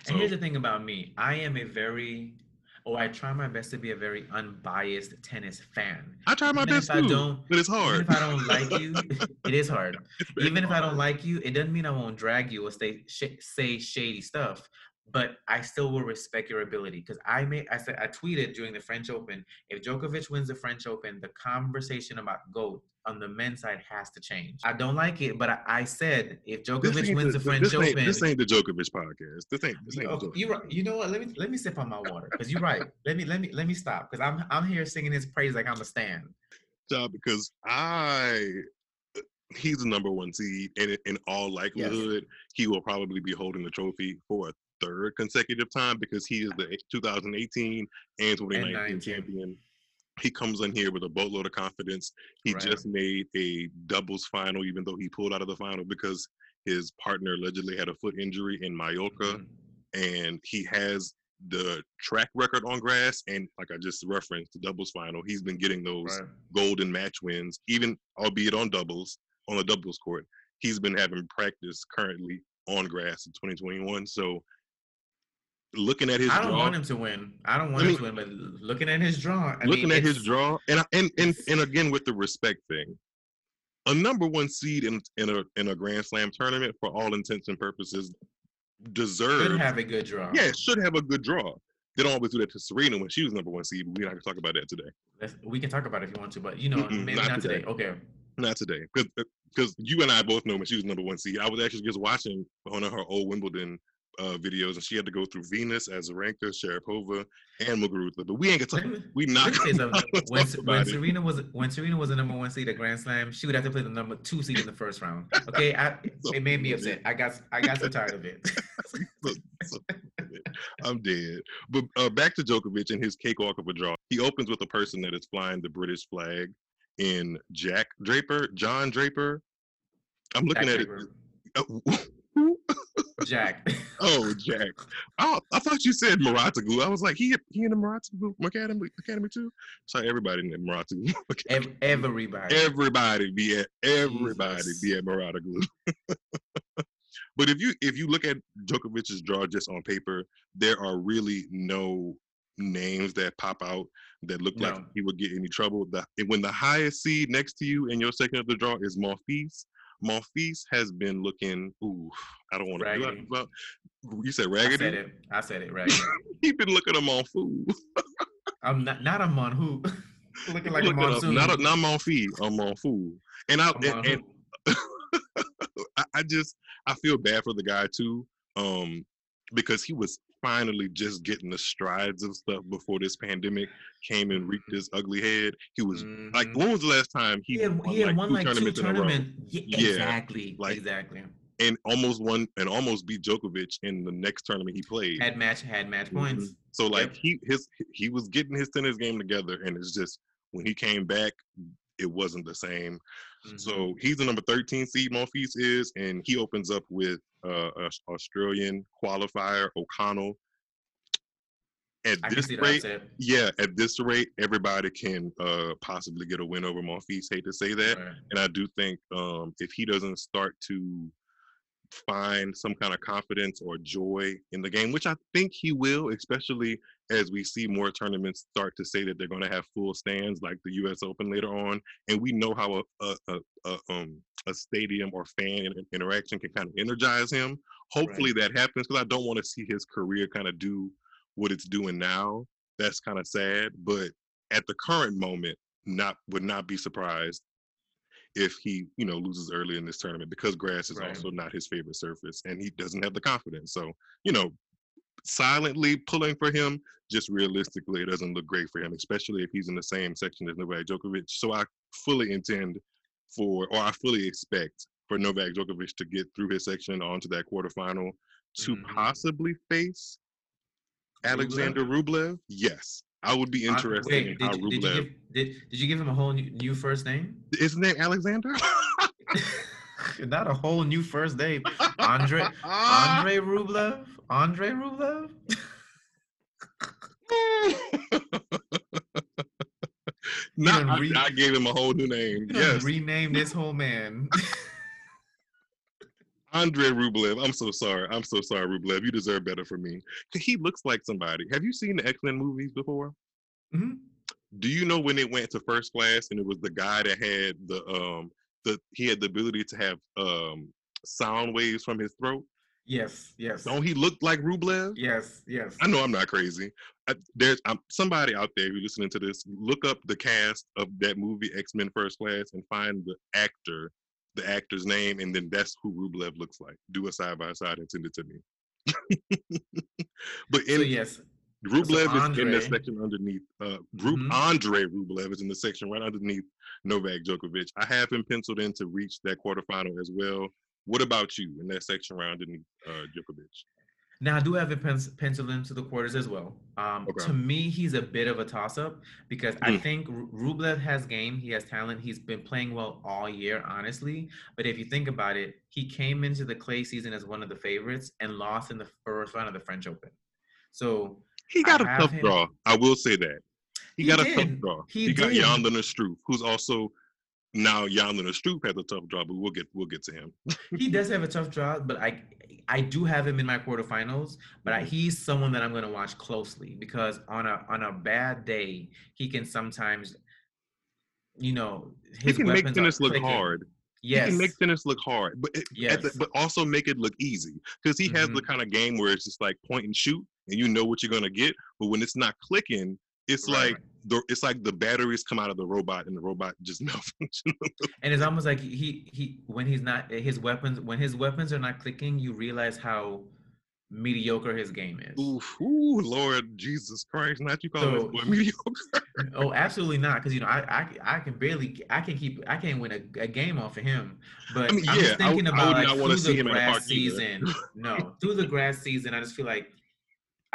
So, and here's the thing about me I am a very, oh, I try my best to be a very unbiased tennis fan. I try my even best too, I don't, but it's hard. [LAUGHS] Even if I don't like you, it is hard. Even if. I don't like you, it doesn't mean I won't drag you or say, sh- say shady stuff. But I still will respect your ability because I made I said I tweeted during the French Open if Djokovic wins the French Open, the conversation about GOAT on the men's side has to change. I don't like it, but I, I said if Djokovic wins the, the French this Open, this ain't the Djokovic podcast. This ain't. This ain't you, you, you know what? Let me let me sip on my water because you're right. let me let me let me stop because I'm I'm here singing his praise like I'm a stand. Job because I he's the number one seed, and in all likelihood, yes. he will probably be holding the trophy for a third consecutive time because he is the 2018 and 2019 champion. He comes in here with a boatload of confidence. He right. just made a doubles final, even though he pulled out of the final because his partner allegedly had a foot injury in Mallorca, mm-hmm. and he has the track record on grass. And like I just referenced, the doubles final, he's been getting those right. golden match wins, even albeit on doubles on the doubles court. He's been having practice currently on grass in 2021. So looking at his I don't draw, want him to win. I don't want I mean, him to win, but looking at his draw, I looking mean, at his draw, and and and and again with the respect thing, a number one seed in in a in a Grand Slam tournament for all intents and purposes deserves should have a good draw. Yeah, should have a good draw. They don't always do that to Serena when she was number one seed. We're not gonna talk about that today. That's, we can talk about it if you want to, but you know, Mm-mm, maybe not, not today. today. Okay. Not today, because because you and I both know when she was number one seed. I was actually just watching on her old Wimbledon uh, videos, and she had to go through Venus, Azarenka, Sharapova, and Muguruza. But we ain't gonna talk. We not gonna [LAUGHS] when, when Serena was when Serena was the number one seed at Grand Slam, she would have to play the number two seed in the first round. Okay, I, so, [LAUGHS] it made me upset. I got I got so tired of it. so, so, I'm dead. But uh, back to Djokovic and his cakewalk of a draw. He opens with a person that is flying the British flag in Jack Draper, John Draper. I'm looking Jack at Draper. it. [LAUGHS] Jack. [LAUGHS] oh, Jack. Oh, I thought you said Mouratoglou. I was like, he he in the Mouratoglou Academy Academy too. Sorry, everybody in the Mouratoglou. [LAUGHS] Everybody. Everybody be at everybody Jesus. be at Mouratoglou. [LAUGHS] but if you if you look at Djokovic's draw just on paper, there are really no names that pop out that look no. like he would get any trouble. The, when the highest seed next to you in your second of the draw is Monfils, Monfils has been looking. Ooh, I don't want to. Do that, you said raggedy. I said it. I said it. [LAUGHS] Raggedy. he been looking at food. I'm not not a mon who. [LAUGHS] looking like a monsoon. Up, not a, not Monfils. I'm food. And I and, and [LAUGHS] I, I just I feel bad for the guy too, um, because he was finally just getting the strides of stuff before this pandemic came and reaped his ugly head. He was mm-hmm. like, when was the last time he, he had, won, he had like, won like two tournaments? Yeah, yeah, exactly, like, exactly. And almost won and almost beat Djokovic in the next tournament he played. Had match had match mm-hmm. points. So like yep. he his he was getting his tennis game together, and it's just when he came back, it wasn't the same. Mm-hmm. So he's the number 13 seed, Monfils is, and he opens up with uh, Australian qualifier O'Connell. At I this rate, yeah, at this rate, everybody can uh, possibly get a win over Monfils. Hate to say that, right. and I do think um, if he doesn't start to find some kind of confidence or joy in the game, which I think he will, especially as we see more tournaments start to say that they're going to have full stands like the U.S. Open later on, and we know how a a, a, um a stadium or fan interaction can kind of energize him. Hopefully right. that happens because I don't want to see his career kind of do what it's doing now. That's kind of sad, but at the current moment, not would not be surprised if he you know loses early in this tournament because grass is right. also not his favorite surface and he doesn't have the confidence. So you know silently pulling for him, just realistically, it doesn't look great for him, especially if he's in the same section as Novak Djokovic. So I fully intend for, or I fully expect for Novak Djokovic to get through his section onto that quarterfinal to mm-hmm. possibly face Alexander Rublev. Yes, I would be interested wait, in how did, Rublev. Did you, give, did, did you give him a whole new, new first name? Isn't name Alexander? [LAUGHS] [LAUGHS] Not a whole new first name. [LAUGHS] Andre Andre Rublev. Andre Rublev. [LAUGHS] Not, re- I, I, gave him a whole new name. Yes. Rename this whole man. Andre Rublev. I'm so sorry. I'm so sorry, Rublev. You deserve better from me. He looks like somebody. Have you seen the X Men movies before? Mm-hmm. Do you know when it went to first class and it was the guy that had the um the he had the ability to have um sound waves from his throat? Yes, yes. Don't he look like Rublev? Yes, yes. I know I'm not crazy. I, there's um, somebody out there who's listening to this. Look up the cast of that movie X Men First Class and find the actor, the actor's name, and then that's who Rublev looks like. Do a side by side and send it to me. [LAUGHS] but in so yes, Rublev So is in the section underneath. Uh, Ru- Mhm. Andre Rublev is in the section right underneath Novak Djokovic. I have him penciled in to reach that quarterfinal as well. What about you in that section right underneath uh, Djokovic? Now I do have it pen- penciled into the quarters as well. Um, Okay. To me, he's a bit of a toss-up because I Mm. think Ru- Rublev has game, he has talent, he's been playing well all year, honestly. But if you think about it, he came into the clay season as one of the favorites and lost in the first round of the French Open. So He got I a tough him- draw. I will say that. He, He got a tough draw. He He, got Lennart Struff, who's also now Jan Lennart Struff has a tough draw, but we'll get we'll get to him. he does have a tough draw, but I I do have him in my quarterfinals. But I, Mhm. he's someone that I'm going to watch closely because on a on a bad day, he can sometimes, you know, He can make tennis look clicking. hard. Yes, He can make tennis look hard, but it, at the- Yes. but also make it look easy because he has the Mhm. kind of game where it's just like point and shoot, and you know what you're gonna get. But when it's not clicking, it's Right, like right. the it's like the batteries come out of the robot and the robot just [LAUGHS] malfunction. and it's almost like he he when he's not his weapons when his weapons are not clicking, you realize how mediocre his game is. Oof, ooh, Lord Jesus Christ! Not you calling So- this boy [LAUGHS] mediocre? Oh, absolutely not. Because you know, I, I I can barely I can keep I can't win a, a game off of him. But I mean, I'm yeah, just thinking I about would like through the him in a grass season. no, through the grass season, I just feel like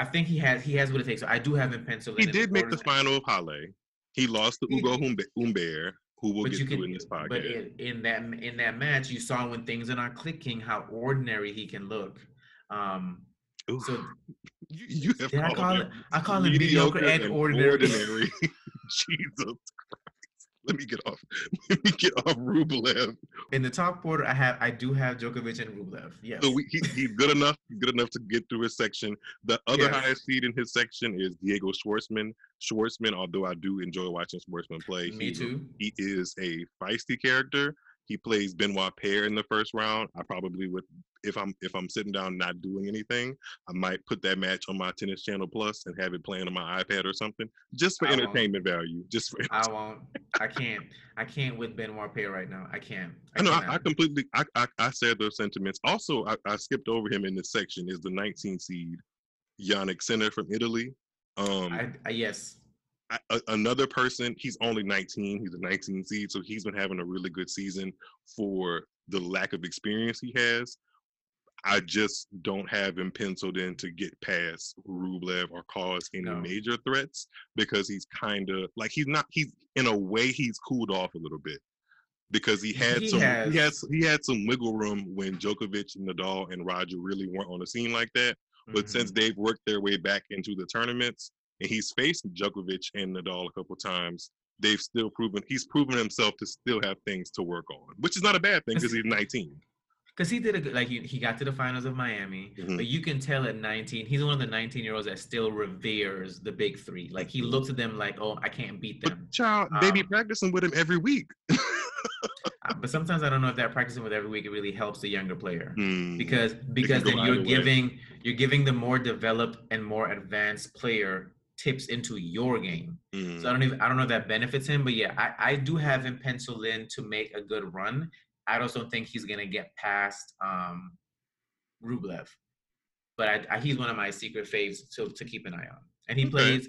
I think he has he has what it takes. So I do have him penciled. He did make the final of Halle. He lost to Ugo Humbe- Humbert, who we'll But get you to in this podcast. but in, in that in that match, you saw when things are not clicking, how ordinary he can look. Um, so you, you have I call him it? I call him mediocre and ordinary. ordinary. [LAUGHS] Jesus Christ. Let me get off. [LAUGHS] Let me get off Rublev. in the top quarter, I have I do have Djokovic and Rublev. Yes. So we, he, he's good enough, good enough to get through his section. The other Yes. highest seed in his section is Diego Schwartzman. Schwartzman, although I do enjoy watching Schwartzman play, Me he, too. he is a feisty character. He plays Benoit Paire in the first round. I probably would, if I'm if I'm sitting down not doing anything, I might put that match on my Tennis Channel Plus and have it playing on my iPad or something, just for I won't. entertainment value. Just for I won't. I can't. I can't with Benoit Paire right now. I can't. I know I, I completely I, I I said those sentiments. Also, I, I skipped over him in this section. Is the 19 seed Jannik Sinner from Italy. Um, I, I yes. A, another person. He's only 19. He's a 19 seed, so he's been having a really good season for the lack of experience he has. I just don't have him penciled in to get past Rublev or cause any No. major threats because he's kind of like he's not. He's in a way he's cooled off a little bit because he had He some has. he has he had some wiggle room when Djokovic, Nadal, and Roger really weren't on the scene like that. But since Mhm. they've worked their way back into the tournaments, and he's faced Djokovic and Nadal a couple times, they've still proven he's proven himself to still have things to work on, which is not a bad thing because he's 19. Because he did a good, like he, he got to the finals of Miami, Mhm. but you can tell at 19, he's one of the 19 year olds that still reveres the big three. Like he looks at them like, oh, I can't beat them. But child, they be Um, practicing with him every week. [LAUGHS] Uh, But sometimes I don't know if that practicing with every week it really helps the younger player Hmm. because because then you're way. giving you're giving the more developed and more advanced player tips into your game. Hmm. So I don't even I don't know if that benefits him, but yeah, I, I do have him penciled in to make a good run. I just don't think he's gonna get past um Rublev. But I, I, he's one of my secret faves to, to keep an eye on. And he Okay. plays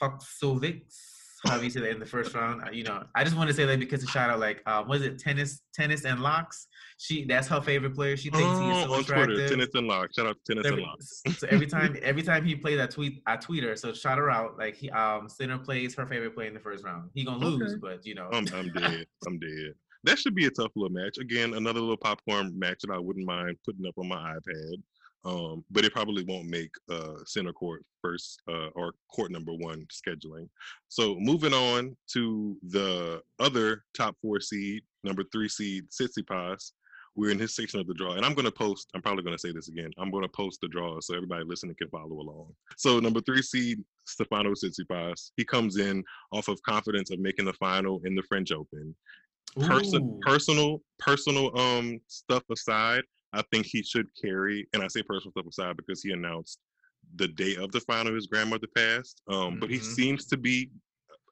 Fucsovics. How do you that in the first round? Uh, You know, I just want to say that because to shout out like uh was it tennis tennis and locks? She that's her favorite player. She thinks he is Oh, so on attractive. Twitter, tennis and locks. Shout out to tennis So and locks. so every time [LAUGHS] every time he plays, I tweet I tweet her. So shout her out. Like he um Sinner plays her favorite play in the first round. He gonna lose, Okay. but you know. I'm, I'm dead. I'm dead. That should be a tough little match. Again, another little popcorn match that I wouldn't mind putting up on my iPad. Um, but it probably won't make uh, center court first uh, or court number one scheduling. So moving on to the other top four seed, number three seed, Tsitsipas. We're in his section of the draw, and I'm going to post. I'm probably going to say this again. I'm going to post the draw so everybody listening can follow along. So number three seed, Stefano Tsitsipas. He comes in off of confidence of making the final in the French Open. Person, Ooh. personal, personal um stuff aside, I think he should carry, and I say personal stuff aside because he announced the day of the final his grandmother passed. Um, but he Mhm. seems to be.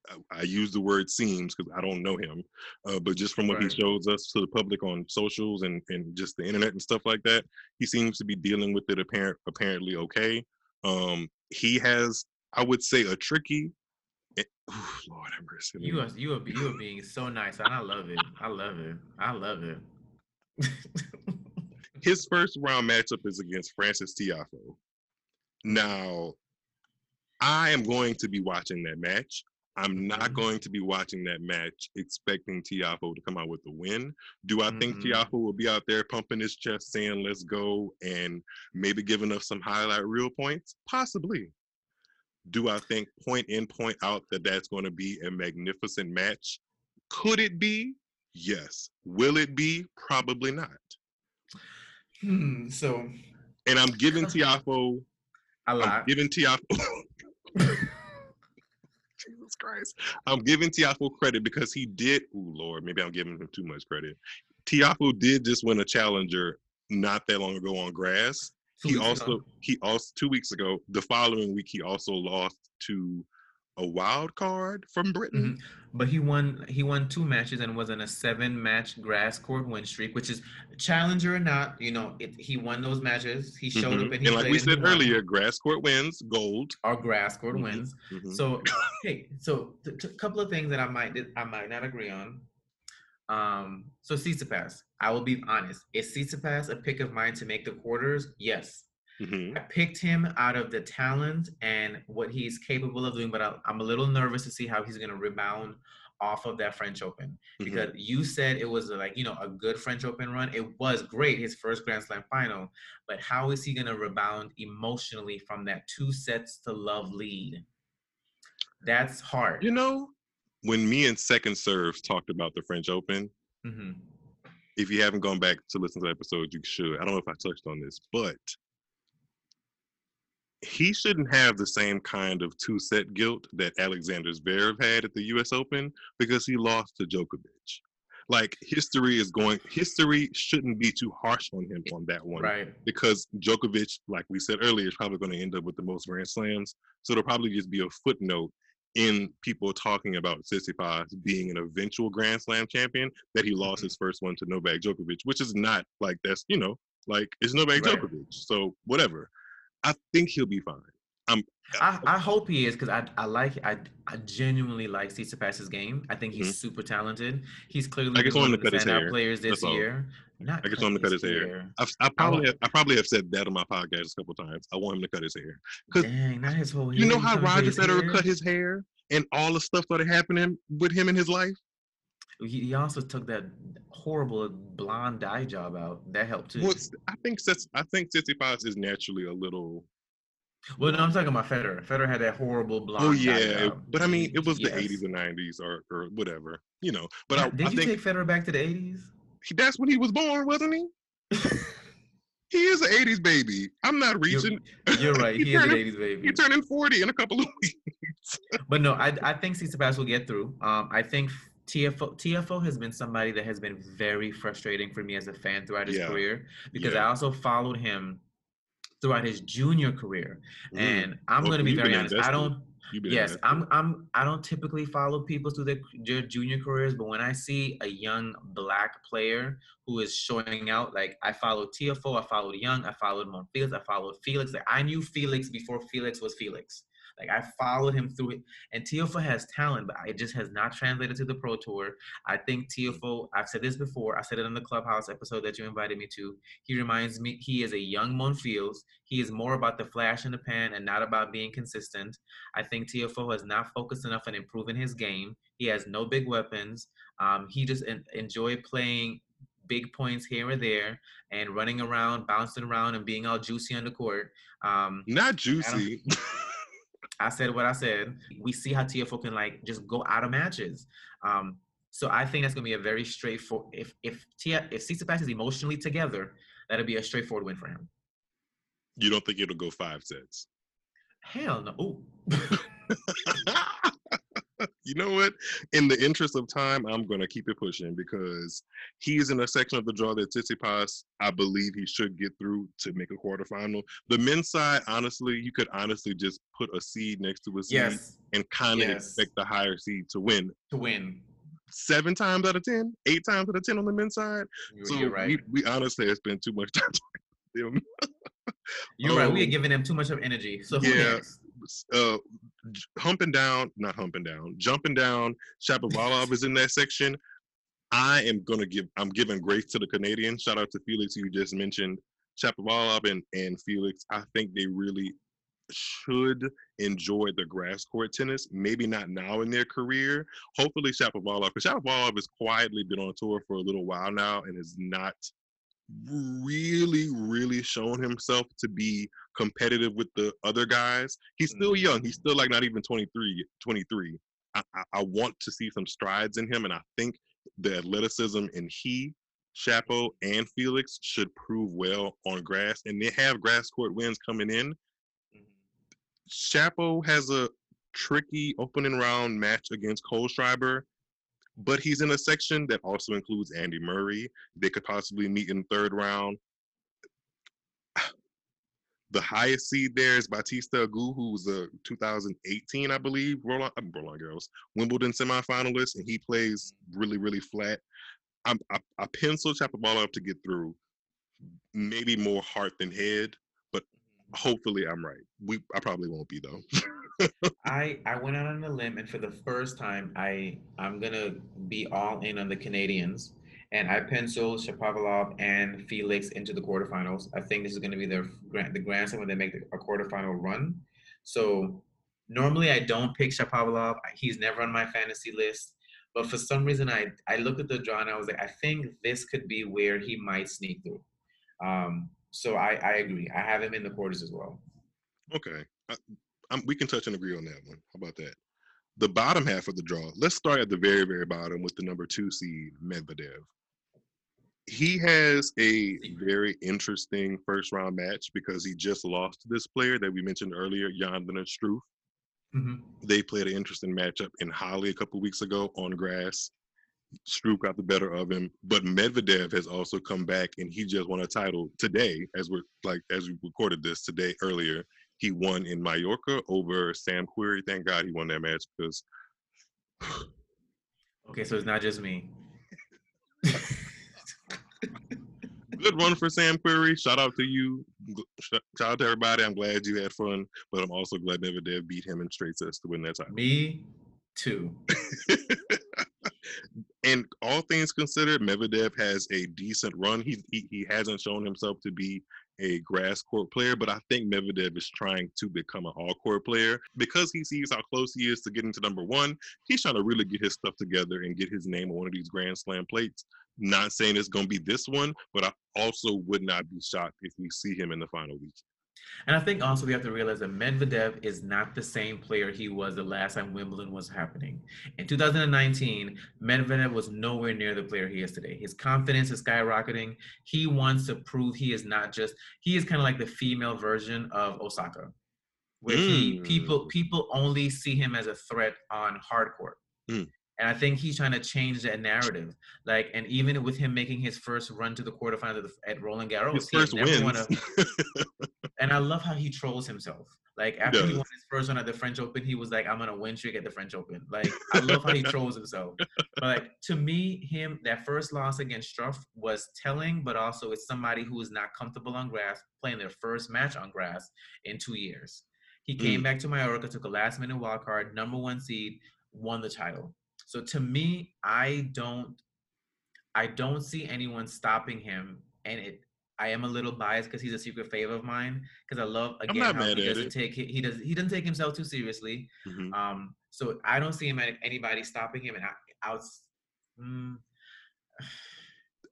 I- I use the word seems because I don't know him, uh, but just from what Right. he shows us to the public on socials and, and just the internet and stuff like that, he seems to be dealing with it apparent apparently okay. Um, he has, I would say, a tricky. eh, Lord have mercy. You are you are you are being so nice, and I love it. I love it. I love it. [LAUGHS] his first round matchup is against Frances Tiafoe. Now, I am going to be watching that match. I'm not Mhm. going to be watching that match expecting Tiafoe to come out with a win. Do I think Mhm. Tiafoe will be out there pumping his chest, saying "Let's go" and maybe giving us some highlight reel points? Possibly. Do I think point in, point out that that's going to be a magnificent match? Could it be? Yes. Will it be? Probably not. Hmm, so And I'm giving Tiafoe a I'm lot. giving Tiafoe. [LAUGHS] Jesus Christ. I'm giving Tiafoe credit because he did. Oh Lord, maybe I'm giving him too much credit. Tiafoe did just win a challenger not that long ago on grass. Two he also ago. he also two weeks ago. The following week, he also lost to a wild card from Britain. Mhm. But he won. He won two matches and was in a seven-match grass court win streak, which is challenger or not. You know, it, he won those matches. He showed Mhm. up and he And like we said won. earlier, grass court wins gold. our grass court Mhm. wins. Mhm. So, [COUGHS] hey, so a couple of things that I might I might not agree on. Um, so Tsitsipas, I will be honest. Is Tsitsipas a pick of mine to make the quarters? Yes. Mhm. I picked him out of the talent and what he's capable of doing, but I, I'm a little nervous to see how he's going to rebound off of that French Open Mhm. because you said it was like you know a good French Open run. It was great, his first Grand Slam final, but how is he going to rebound emotionally from that two sets to love lead? That's hard. You know, when me and Second Serves talked about the French Open, hmm if you haven't gone back to listen to the episode, you should. I don't know if I touched on this, but he shouldn't have the same kind of two set guilt that Alexander Zverev had at the US Open because he lost to Djokovic. Like history is going history shouldn't be too harsh on him on that one. Right. Because Djokovic, like we said earlier, is probably going to end up with the most Grand Slams. So it'll probably just be a footnote in people talking about Tsitsipas being an eventual Grand Slam champion that he lost Mhm. his first one to Novak Djokovic, which is not like that's you know like it's Novak Right. Djokovic. So whatever, I think he'll be fine. I'm I, I hope he is because I I like I I genuinely like Tsitsipas's game. I think he's Mhm. super talented. He's clearly I just been want one of the cut his standout hair. players this year. Not I just want him to cut his hair. I've, I probably have, I probably have said that on my podcast a couple times. I want him to cut his hair. 'Cause Dang, not his whole. Hair. You know how Roger Federer hair? cut his hair and all the stuff started happening with him in his life. He, he also took that horrible blonde dye job out. That helped too. Well, I think I think Tsitsipas is naturally a little. well, no, I'm talking about Federer. Federer had that horrible blonde. Oh yeah, but I mean, it was the yes. '80s and '90s or or whatever, you know. But I, Did I you think take Federer back to the 80s? he, that's when he was born, wasn't he? [LAUGHS] He is an '80s baby. I'm not reaching. You're, you're right. [LAUGHS] He He is an 80s baby. He's turning 40 in a couple of [LAUGHS] weeks. But no, I I think Tsitsipas will get through. Um, I think Tiafoe Tiafoe has been somebody that has been very frustrating for me as a fan throughout his Yeah. career because Yeah. I also followed him throughout his junior career, Mm. and I'm Oh, going to be very honest. I don't. Yes. I'm. I'm. I don't typically follow people through their, their junior careers, but when I see a young black player who is showing out, like I followed Tiafoe, I followed Young, I followed Monfils, I followed Felix. Like I knew Felix before Felix was Felix. Like I followed him through it, and Tiafoe has talent, but it just has not translated to the pro tour. I think Tiafoe. I've said this before. I said it in the clubhouse episode that you invited me to. He reminds me. He is a young Monfils. He is more about the flash in the pan and not about being consistent. I think Tiafoe has not focused enough on improving his game. He has no big weapons. Um, he just en- enjoy playing big points here and there and running around, bouncing around, and being all juicy on the court. Um, Not juicy. [LAUGHS] I said what I said. We see how Tiafoe can like just go out of matches. Um, so I think that's gonna be a very straightforward. If if Tia if Tsitsipas is emotionally together, that'll be a straightforward win for him. you don't think it'll go five sets? Hell no. [LAUGHS] [LAUGHS] You know what? In the interest of time, I'm gonna keep it pushing because he's in a section of the draw that Tsitsipas, I believe he should get through to make a quarterfinal. The men's side, honestly, you could honestly just put a seed next to a seed Yes, and kind of Yes. expect the higher seed to win. to win. Seven times out of ten, eight times out of ten on the men's side. You're, So you're right. we, we honestly have spent too much [LAUGHS] time talking to them. you're right. We are um, giving him too much of energy. So yeah. uh, humping down, not humping down, jumping down. Shapovalov is in that section. I am gonna give. I'm giving grace to the Canadians. Shout out to Felix, who you just mentioned. Shapovalov and and Felix. I think they really should enjoy the grass court tennis. Maybe not now in their career. Hopefully, Shapovalov, because Shapovalov has quietly been on tour for a little while now and has not really, really shown himself to be competitive with the other guys. He's still mm-hmm. young. He's still like not even 23. 23. I, I, I want to see some strides in him, and I think the athleticism in he, Shapo, and Felix should prove well on grass. And they have grass court wins coming in. Mm-hmm. Shapo has a tricky opening round match against Kohlschreiber, but he's in a section that also includes Andy Murray. They could possibly meet in the third round. [SIGHS] The highest seed there is Bautista Agut, who was a 2018, I believe, Roland, uh, Roland Garros, Wimbledon semifinalist, and he plays really, really flat. I'm, I, I pencil Shapovalov to get through. Maybe more heart than head, hopefully I'm right. We I probably won't be though. I I went out on a limb, and for the first time, I I'm gonna be all in on the Canadians, and I penciled Shapovalov and Felix into the quarterfinals. I think this is gonna be their grand the grand slam when they make a quarterfinal run. So normally I don't pick Shapovalov. He's never on my fantasy list, but for some reason I I looked at the draw and I was like, I think this could be where he might sneak through. Um, so I I agree. I have him in the quarters as well. Okay, I, I'm, we can touch and agree on that one. How about that? The bottom half of the draw. Let's start at the very, very bottom with the number two seed Medvedev. He has a very interesting first round match because he just lost to this player that we mentioned earlier, Jan Lennart Struff. Mhm. They played an interesting matchup in Halle a couple weeks ago on grass. Struff got the better of him, but Medvedev has also come back and he just won a title today, as we're like as we recorded this today earlier. He won in Mallorca over Sam Querrey. Thank God he won that match because Okay, so it's not just me. [LAUGHS] good run for Sam Querrey. Shout out to you. Shout out to everybody. I'm glad you had fun, but I'm also glad Medvedev beat him in straight sets to win that title. Me too. [LAUGHS] and all things considered, Medvedev has a decent run. He, he he hasn't shown himself to be a grass court player, but I think Medvedev is trying to become an all court player because he sees how close he is to getting to number one. He's trying to really get his stuff together and get his name on one of these Grand Slam plates. Not saying it's going to be this one, but I also would not be shocked if we see him in the final week. And I think also we have to realize that Medvedev is not the same player he was the last time Wimbledon was happening. In 2019, Medvedev was nowhere near the player he is today. His confidence is skyrocketing. He wants to prove he is not just he is kind of like the female version of Osaka. Where he Mm. people people only see him as a threat on hard court. Mm. And I think he's trying to change that narrative. Like, and even with him making his first run to the quarterfinals at, Roland Garros, His he first wins. a- [LAUGHS] and I love how he trolls himself. Like after he does. won his first one at the French Open, he was like, "I'm gonna win streak at the French Open." Like I love how he [LAUGHS] trolls himself. But like to me, him that first loss against Struff was telling, but also it's somebody who is not comfortable on grass, playing their first match on grass in two years. He came Mm. back to Mallorca, took a last minute wild card, number one seed, won the title. So to me, I don't, I don't see anyone stopping him, and it. I am a little biased because he's a secret fave of mine because I love again how he doesn't it. take he does he doesn't take himself too seriously. Mhm. Um, so I don't see him at anybody stopping him. And I, out, mm,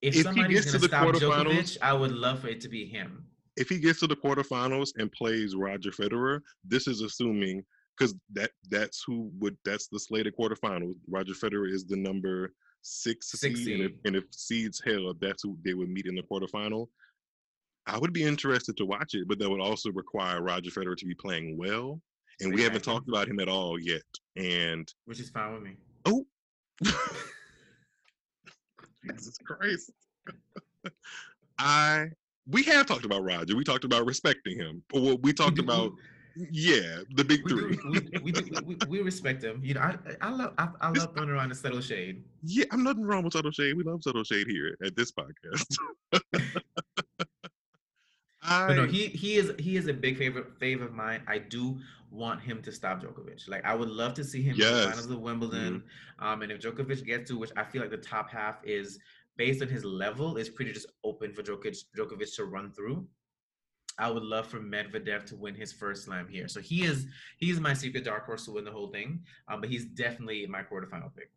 if, If somebody's gets to stop Djokovic, I would love for it to be him. if he gets to the quarterfinals and plays Roger Federer, this is assuming because that that's who would that's the slated quarterfinals. Roger Federer is the number six, Six seed, and if, and if seeds held, that's who they would meet in the quarterfinal. I would be interested to watch it, but that would also require Roger Federer to be playing well. and we haven't talked about him at all yet. And which is fine with me. oh, [LAUGHS] Jesus Christ, [LAUGHS] I we have talked about Roger. We talked about respecting him. Well, we talked [LAUGHS] about yeah, the big three. we, [LAUGHS] we, do, we, we respect him. You know, I I love I, I love throwing around the subtle shade. Yeah, I'm nothing wrong with subtle shade. We love subtle shade here at this podcast. I, [LAUGHS] But no, he he is he is a big favorite favorite of mine. I do want him to stop Djokovic. Like I would love to see him in the Yes. finals of Wimbledon. Um, and if Djokovic gets to, which I feel like the top half is based on his level, is pretty just open for Djokovic Djokovic to run through. I would love for Medvedev to win his first slam here. So he is he is my secret dark horse to win the whole thing. Um, but he's definitely my quarterfinal pick.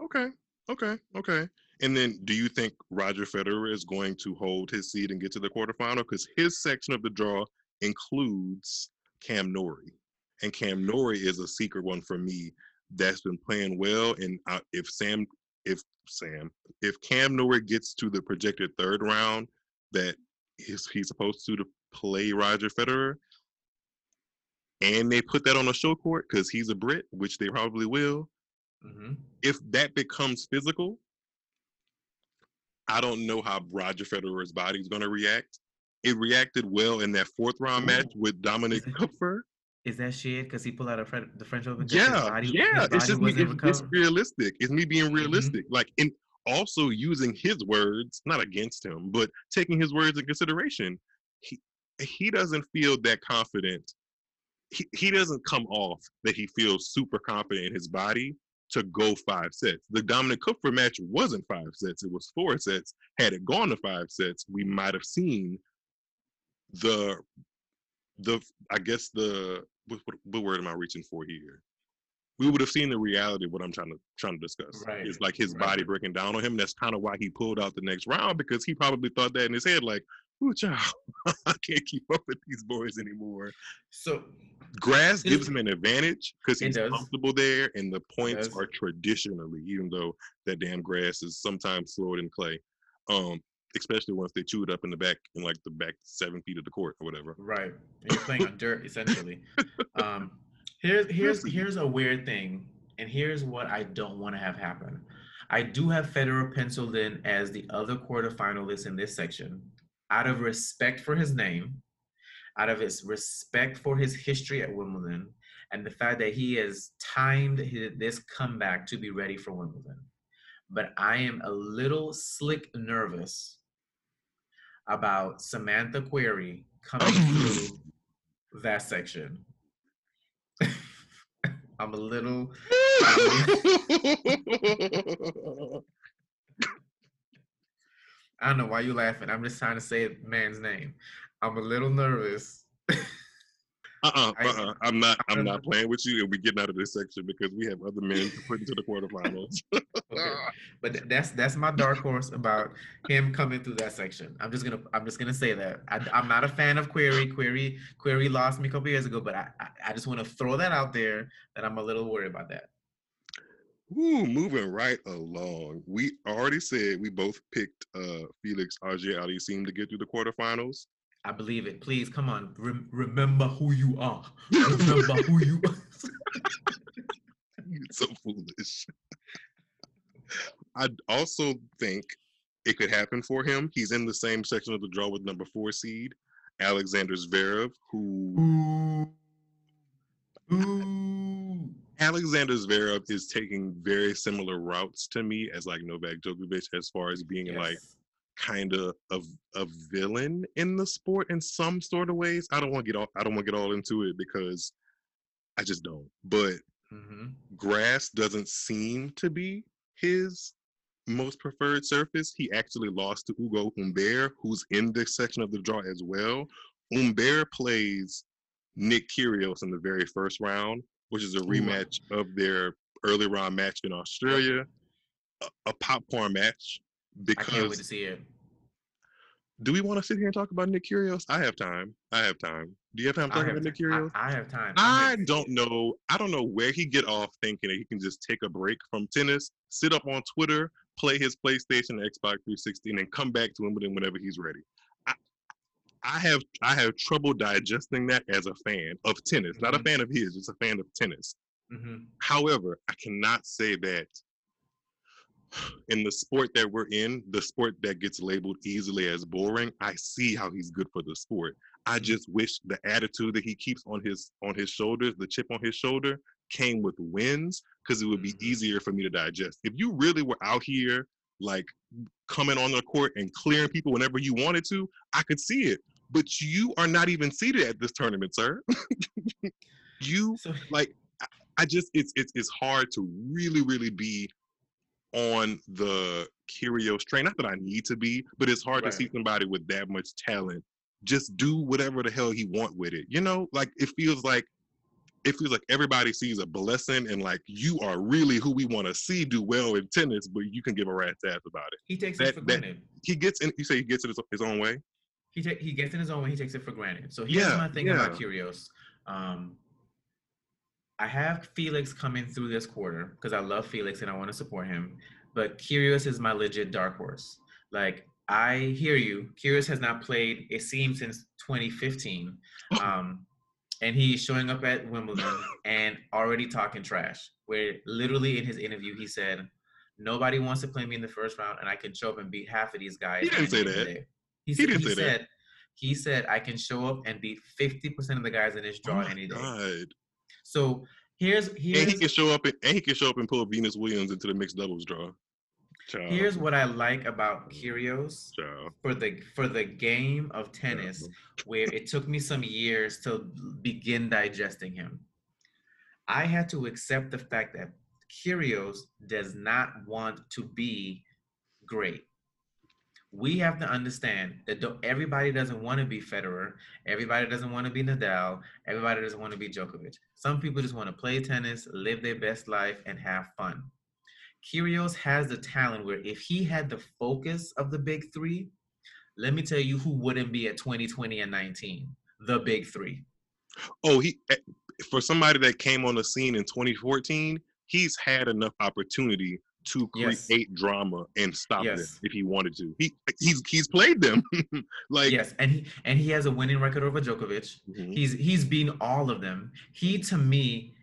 okay, okay, okay. And then, do you think Roger Federer is going to hold his seed and get to the quarterfinal? Because his section of the draw includes Cam Norrie, and Cam Norrie is a secret one for me that's been playing well. And I, if Sam, if Sam, if Cam Norrie gets to the projected third round that he's, he's supposed to to play Roger Federer, and they put that on a show court because he's a Brit, which they probably will. hmm If that becomes physical, I don't know how Roger Federer's body is going to react. It reacted well in that fourth round Ooh. match with Dominic Is Koepfer. Is that shit? Because he pulled out a Fre- the French Open. Yeah, body- yeah. It's just me. It's, it's realistic. It's me being Mhm. realistic. Like, in also using his words, not against him, but taking his words in consideration. He he doesn't feel that confident. He he doesn't come off that he feels super confident in his body to go five sets. The Dominik Koepfer match wasn't five sets; it was four sets. Had it gone to five sets, we might have seen the the I guess the what, what, what word am I reaching for here? We would have seen the reality of what I'm trying to trying to discuss. Right, It's like his right. body breaking down on him. That's kind of why he pulled out the next round because he probably thought that in his head, like, "Ooh, child, [LAUGHS] I can't keep up with these boys anymore." So Grass gives him an advantage because he's comfortable there, and the points are traditionally, even though that damn grass is sometimes slower than clay. Um, especially once they chew it up in the back in like the back seven feet of the court or whatever. Right. And you're playing on [LAUGHS] dirt essentially. Um, here's here's here's a weird thing, and here's what I don't want to have happen. I do have Federer penciled in as the other quarterfinalist in this section, out of respect for his name, out of his respect for his history at Wimbledon, and the fact that he has timed his, this comeback to be ready for Wimbledon. But I am a little slick nervous about Samantha Querrey coming [COUGHS] through that section. I'm a little. [LAUGHS] I don't know why you're laughing. I'm just trying to say a man's name. I'm a little nervous. [LAUGHS] Uh-uh, uh-uh. I'm not. I'm don't [LAUGHS] playing with you, and we're getting out of this section because we have other men to put into the quarterfinals. [LAUGHS] Okay. But that's that's my dark horse about him coming through that section. I'm just gonna I'm just gonna say that I, am not a fan of Querrey. Querrey Querrey lost me a couple years ago, but I I, I just want to throw that out there that I'm a little worried about that. Ooh, moving right along. We already said we both picked uh Felix Auger Aliassime to get through the quarterfinals. I believe it. Please come on. Rem- remember who you are. Remember who you are. [LAUGHS] You're so foolish. I also think it could happen for him. He's in the same section of the draw with number four seed, Alexander Zverev, who Ooh. Ooh. Alexander Zverev is taking very similar routes to me as like Novak Djokovic as far as being like Yes. Kind of a, a villain in the sport in some sort of ways. I don't want to get all I don't want to get all into it because I just don't. But Mhm. grass doesn't seem to be his most preferred surface. He actually lost to Ugo Humbert, who's in this section of the draw as well. Humbert plays Nick Kyrgios in the very first round, which is a rematch of their early round match in Australia. A, a popcorn match I can't wait to see it. do we want to sit here and talk about Nick Kyrgios? I have time. I have time. Do you have time to I talk have, about Nick Kyrgios? I, I have time. I don't know. I don't know where he get off thinking that he can just take a break from tennis, sit up on Twitter, play his PlayStation, Xbox 360, and then come back to Wimbledon whenever he's ready. I, I have I have trouble digesting that as a fan of tennis, not a Mhm. fan of his, just a fan of tennis. hmm However, I cannot say that in the sport that we're in, the sport that gets labeled easily as boring, I see how he's good for the sport. I just wish the attitude that he keeps on his on his shoulders, the chip on his shoulder, came with wins because it would be Mhm. easier for me to digest. If you really were out here like coming on the court and clearing people whenever you wanted to, I could see it. But you are not even seated at this tournament, sir. [LAUGHS] you like I- I just it's it's it's hard to really really be on the Kyrgios train. Not that I need to be, but it's hard Right. to see somebody with that much talent just do whatever the hell he want with it. You know, like it feels like it feels like everybody sees a blessing and like you are really who we want to see do well in tennis, but you can give a rat's ass about it. he takes That- it for that- granted. He gets in. You say he gets it his, his own way. He ta- he gets in his own way. He takes it for granted. So here's Yeah, my thing about yeah. Kyrgios. Um, I have Felix coming through this quarter because I love Felix and I want to support him. But Kyrgios is my legit dark horse. Like I hear you. Kyrgios has not played. It seems since 2015. [LAUGHS] Um, and he's showing up at Wimbledon and already talking trash. Where literally in his interview he said, "Nobody wants to play me in the first round, and I can show up and beat half of these guys." He didn't say that. He, He said, didn't he say that. he said, I can show up and beat 50% of the guys in this Oh draw my any day. god! So here's And he can show up and, and he can show up and pull Venus Williams into the mixed doubles draw. Child, here's what I like about Kyrgios child. for the for the game of tennis where it took me some years to begin digesting him. I had to accept the fact that Kyrgios does not want to be great. We have to understand that everybody doesn't want to be Federer, everybody doesn't want to be Nadal, everybody doesn't want to be Djokovic. Some people just want to play tennis, live their best life, and have fun. Kyrgios has the talent where if he had the focus of the big three, let me tell you who wouldn't be at 2020 and 19. The big three. Oh, he eh, for somebody that came on the scene in 2014, he's had enough opportunity to create Yes. drama and stop them Yes. if he wanted to. He he's he's played them. [LAUGHS] like yes, and he and he has a winning record over Djokovic. Mhm. He's he's beaten all of them. He to me,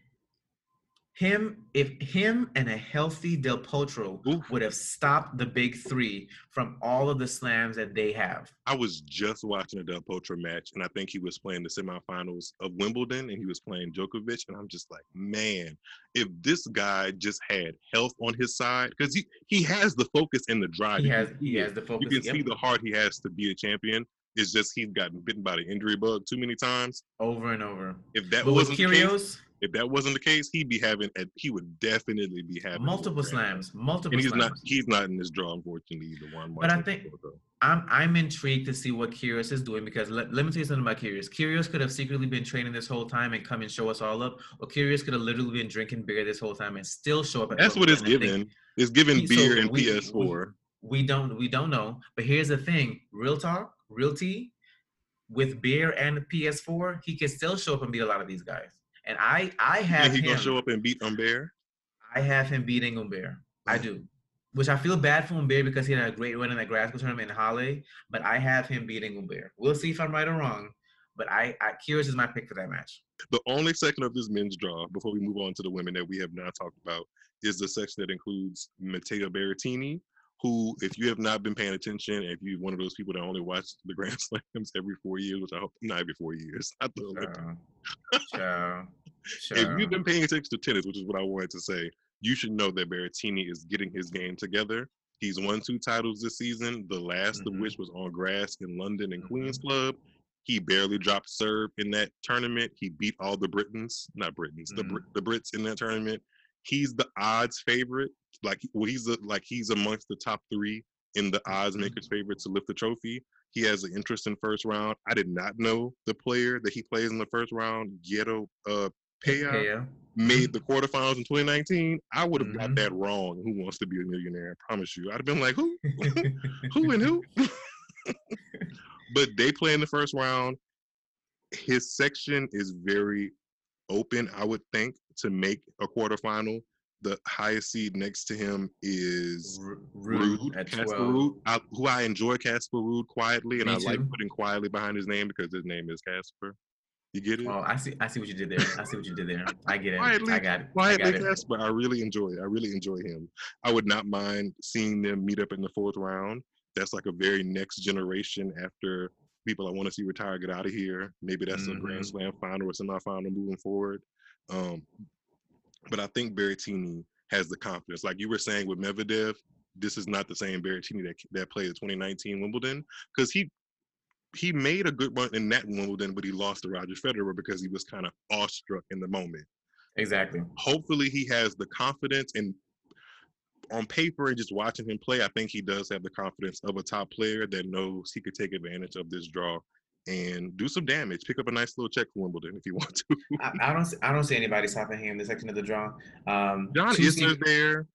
him if him and a healthy Del Potro Oof. would have stopped the big three from all of the slams that they have. I was just watching a Del Potro match, and I think he was playing the semifinals of Wimbledon, and he was playing Djokovic, and I'm just like, man, if this guy just had health on his side, because he he has the focus and the drive. He has he has the focus. you can see the heart he has to be a champion. It's just he's gotten bitten by the injury bug too many times. over and over. If that But with wasn't the case, Kyrgios, if that wasn't the case, he'd be having a, he would definitely be having multiple slams. multiple And he's slams. not he's not in this draw, unfortunately, either one. But I think-. I'm I'm intrigued to see what Kyrgios is doing because let, let me tell you something about Kyrgios. Kyrgios could have secretly been training this whole time and come and show us all up, or Kyrgios could have literally been drinking beer this whole time and still show up. At that's what it's given. It's given he- so beer and we- PS4. We don't we don't know, but here's the thing: real talk, real tea, with beer and PS4, he can still show up and beat a lot of these guys. And I I have And he him. gonna show up and beat Humbert. I have him beating Humbert. I do. Which I feel bad for Humbert because he had a great win in the Glasgow tournament in Halle, but I have him beating Humbert. We'll see if I'm right or wrong. But I, I Kyrgios is my pick for that match. The only section of this men's draw before we move on to the women that we have not talked about is the section that includes Matteo Berrettini, who, if you have not been paying attention, if you're one of those people that only watch the [LAUGHS] Grand Slams every four years, which I hope not every four years, not the Olympics. Ciao. Ciao. If you've been paying attention to tennis, which is what I wanted to say, you should know that Berrettini is getting his game together. He's won two titles this season, the last of Mhm. which was on grass in London and Mhm. Queens Club. He barely dropped serve in that tournament. He beat all the Britons, not Britons, the Brit- the Brits in that tournament. He's the odds favorite. Like well, he's a, like he's amongst the top three in the odds makers favorite to lift the trophy. He has an interest in first round. I did not know the player that he plays in the first round, Guido uh, Pella, Pella. made the quarterfinals in 2019. I would have got Mhm. that wrong. Who wants to be a millionaire? I promise you. I'd have been like, who, [LAUGHS] who, and who? [LAUGHS] [LAUGHS] but they play in the first round. His section is very open. I would think to make a quarterfinal. The highest seed next to him is Ruud, Ruud, at Casper 12. Ruud, I, who I enjoy Casper Ruud quietly, and Me I like putting quietly behind his name because his name is Casper. You get it? Oh, I see. I see what you did there. I see what you did there. I get it. Quietly- I got it. I Quietly got it. Casper. I really enjoy it. I really enjoy him. I would not mind seeing them meet up in the fourth round. That's like a very next generation after people I want to see retire, get out of here. Maybe that's a Grand. Slam final or semifinal moving forward. Um, but I think Berrettini has the confidence. Like you were saying with Medvedev, this is not the same Berrettini that that played the 2019 Wimbledon because he he made a good run in that Wimbledon, but he lost to Roger Federer because he was kind of awestruck in the moment. Exactly. Hopefully, he has the confidence and on paper and just watching him play, I think he does have the confidence of a top player that knows he could take advantage of this draw and do some damage. Pick up a nice little check for Wimbledon if you want to. I, I don't. See, I don't see anybody stopping him in this section of the draw. Um, John Isner's there.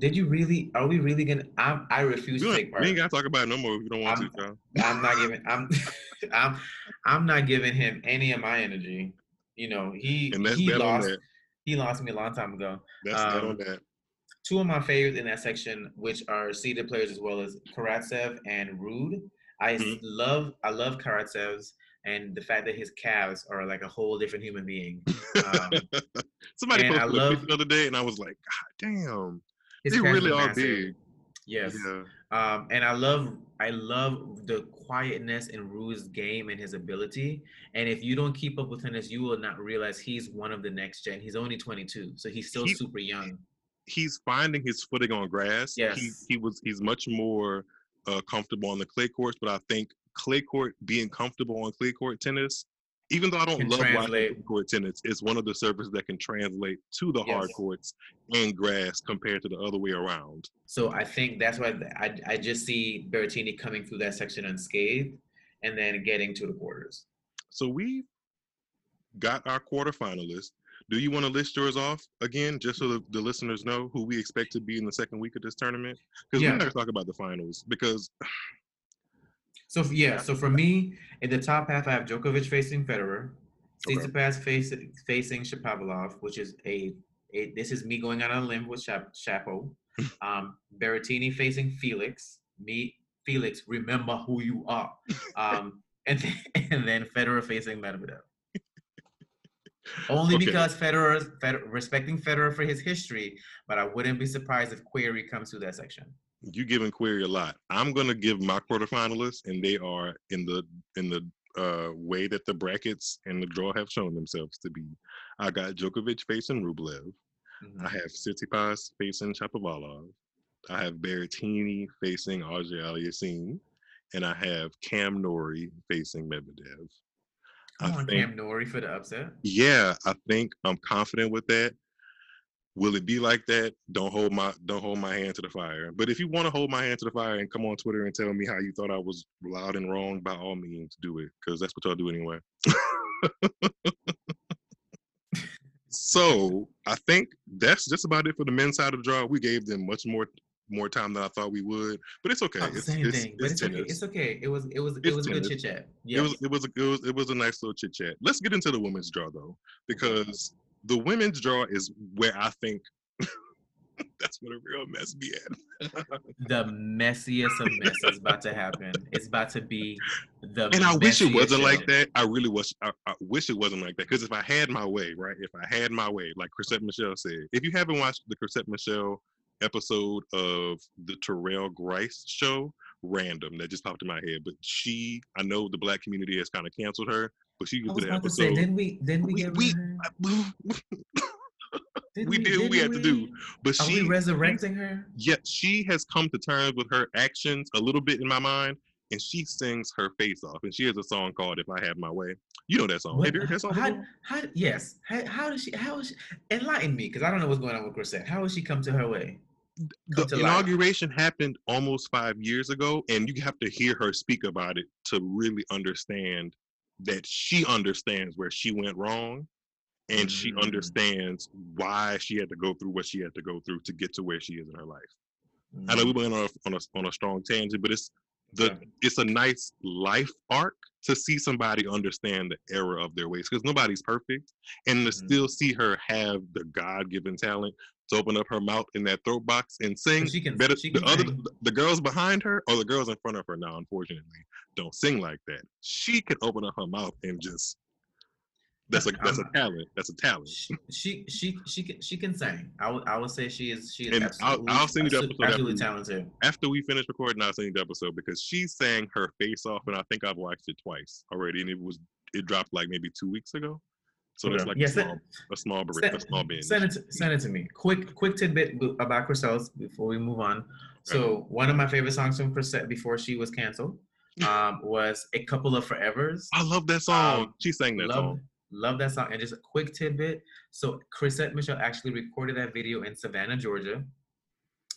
Did you really? Are we really gonna? I I refuse We to take part. we ain't gotta talk about it no more if you don't want I'm- to, John. I'm not giving. I'm. [LAUGHS] I'm. I'm not giving him any of my energy. You know, he he that on lost. that. He lost me a long time ago. That's that um, on that. Two of my favorites in that section, which are seeded players as well as Karatsev and Ruud. I Mhm. love. I love Karatsev's and the fact that his calves are like a whole different human being. Um, [LAUGHS] Somebody I posted a love- the other day, and I was like, God damn, they really are massive. big. Yes. Yeah. Um, and I love I love the quietness in Ruud's game and his ability. And if you don't keep up with Tennis, you will not realize he's one of the next gen. He's only 22, so he's still He- super young. he's finding his footing on grass. Yes. He he was he's much more uh, comfortable on the clay courts, but I think clay court being comfortable on clay court tennis, even though I don't love clay court tennis, is one of the surfaces that can translate to the hard courts and grass compared to the other way around. So I think that's why I, I just see Berrettini coming through that section unscathed and then getting to the quarters. So we got our quarterfinalists. Do you want to list yours off again, just so the, the listeners know who we expect to be in the second week of this tournament? Because Yeah. we're going to talk about the finals. Because [SIGHS] So yeah, so for me, in the top half, I have Djokovic facing Federer, Okay. Tsitsipas facing facing Shapovalov, which is a, a this is me going out on a limb with Shap, Shapo. [LAUGHS] Um, Berrettini facing Felix. Me, Felix, remember who you are. [LAUGHS] Um, and then, [LAUGHS] and then Federer facing Medvedev. Only Okay. because Federer, Federer, respecting Federer for his history, but I wouldn't be surprised if Querrey comes through that section. you giving Querrey a lot. I'm gonna give my quarterfinalists, and they are in the in the uh, way that the brackets and the draw have shown themselves to be. I got Djokovic facing Rublev. Mhm. I have Tsitsipas facing Shapovalov. I have Berrettini facing Auger Aliassime, and I have Cam Norrie facing Medvedev. Come I on, think, Cam Norrie for the upset. yeah, I think I'm confident with that. Will it be like that? Don't hold my don't hold my hand to the fire. But if you want to hold my hand to the fire and come on Twitter and tell me how you thought I was loud and wrong, by all means, do it because that's what y'all do anyway. [LAUGHS] so I think that's just about it for the men's side of the draw. We gave them much more more time than I thought we would, but it's okay. It's, same it's, thing, but it's, okay. It's okay. It was it was it It's was a good chit chat. It was it was a it was, it was a nice little chit chat. Let's get into the women's draw though, because the women's draw is where I think [LAUGHS] that's what a real mess be at. the messiest of mess is about to [LAUGHS] happen. It's about to be the And I wish it wasn't like that. I really wish I, I wish it wasn't like that. Because if I had my way, right? If I had my way, like Chrisette Michele said, if you haven't watched the Chrisette Michele episode of the Terrell Grice show, random, that just popped in my head. But she, I know the black community has kind of canceled her, but she I did about to say, episode. didn't we didn't we, We- get we- her? [LAUGHS] Didn't we did what we had to do. But Are she, we resurrecting her? yet she has come to terms with her actions a little bit in my mind, and she sings her face off. And she has a song called "If I Have My Way." You know that song. What- Have you heard that song? how, how, yes. How, how does she? How is she? Enlighten me, because I don't know what's going on with Chrisette. How has she come to her way? Come the life. inauguration happened almost five years ago, and you have to hear her speak about it to really understand that she understands where she went wrong, and she Mm. understands why she had to go through what she had to go through to get to where she is in her life. I know we went on a, on a on a strong tangent, but it's the it's a nice life arc to see somebody understand the error of their ways because nobody's perfect, and to Mhm. still see her have the God given talent to open up her mouth in that throat box and sing She can- better. she the can other sing. the girls behind her or the girls in front of her now, unfortunately, don't sing like that. She can open up her mouth and just. That's a that's a I'm- talent. That's a talent. She she she she can she can sing. I would I would say she is she is And I'll- absolutely, I'll send you the absolutely, episode absolutely after- talented. After we finish recording, I'll send you the episode because she sang her face off, and I think I've watched it twice already, and it was it dropped like maybe two weeks ago. So that's Okay. like Yeah, a send- small a small bar- Send, a small binge. send it to, send it to me. Quick quick tidbit about Chriselle's before we move on. So one of my favorite songs from Chriselle before she was canceled [LAUGHS] um, was "A Couple of Forevers." I love that song. Um, she sang that love, song. Love that song. And just a quick tidbit. So Chrisette Michele actually recorded that video in Savannah, Georgia.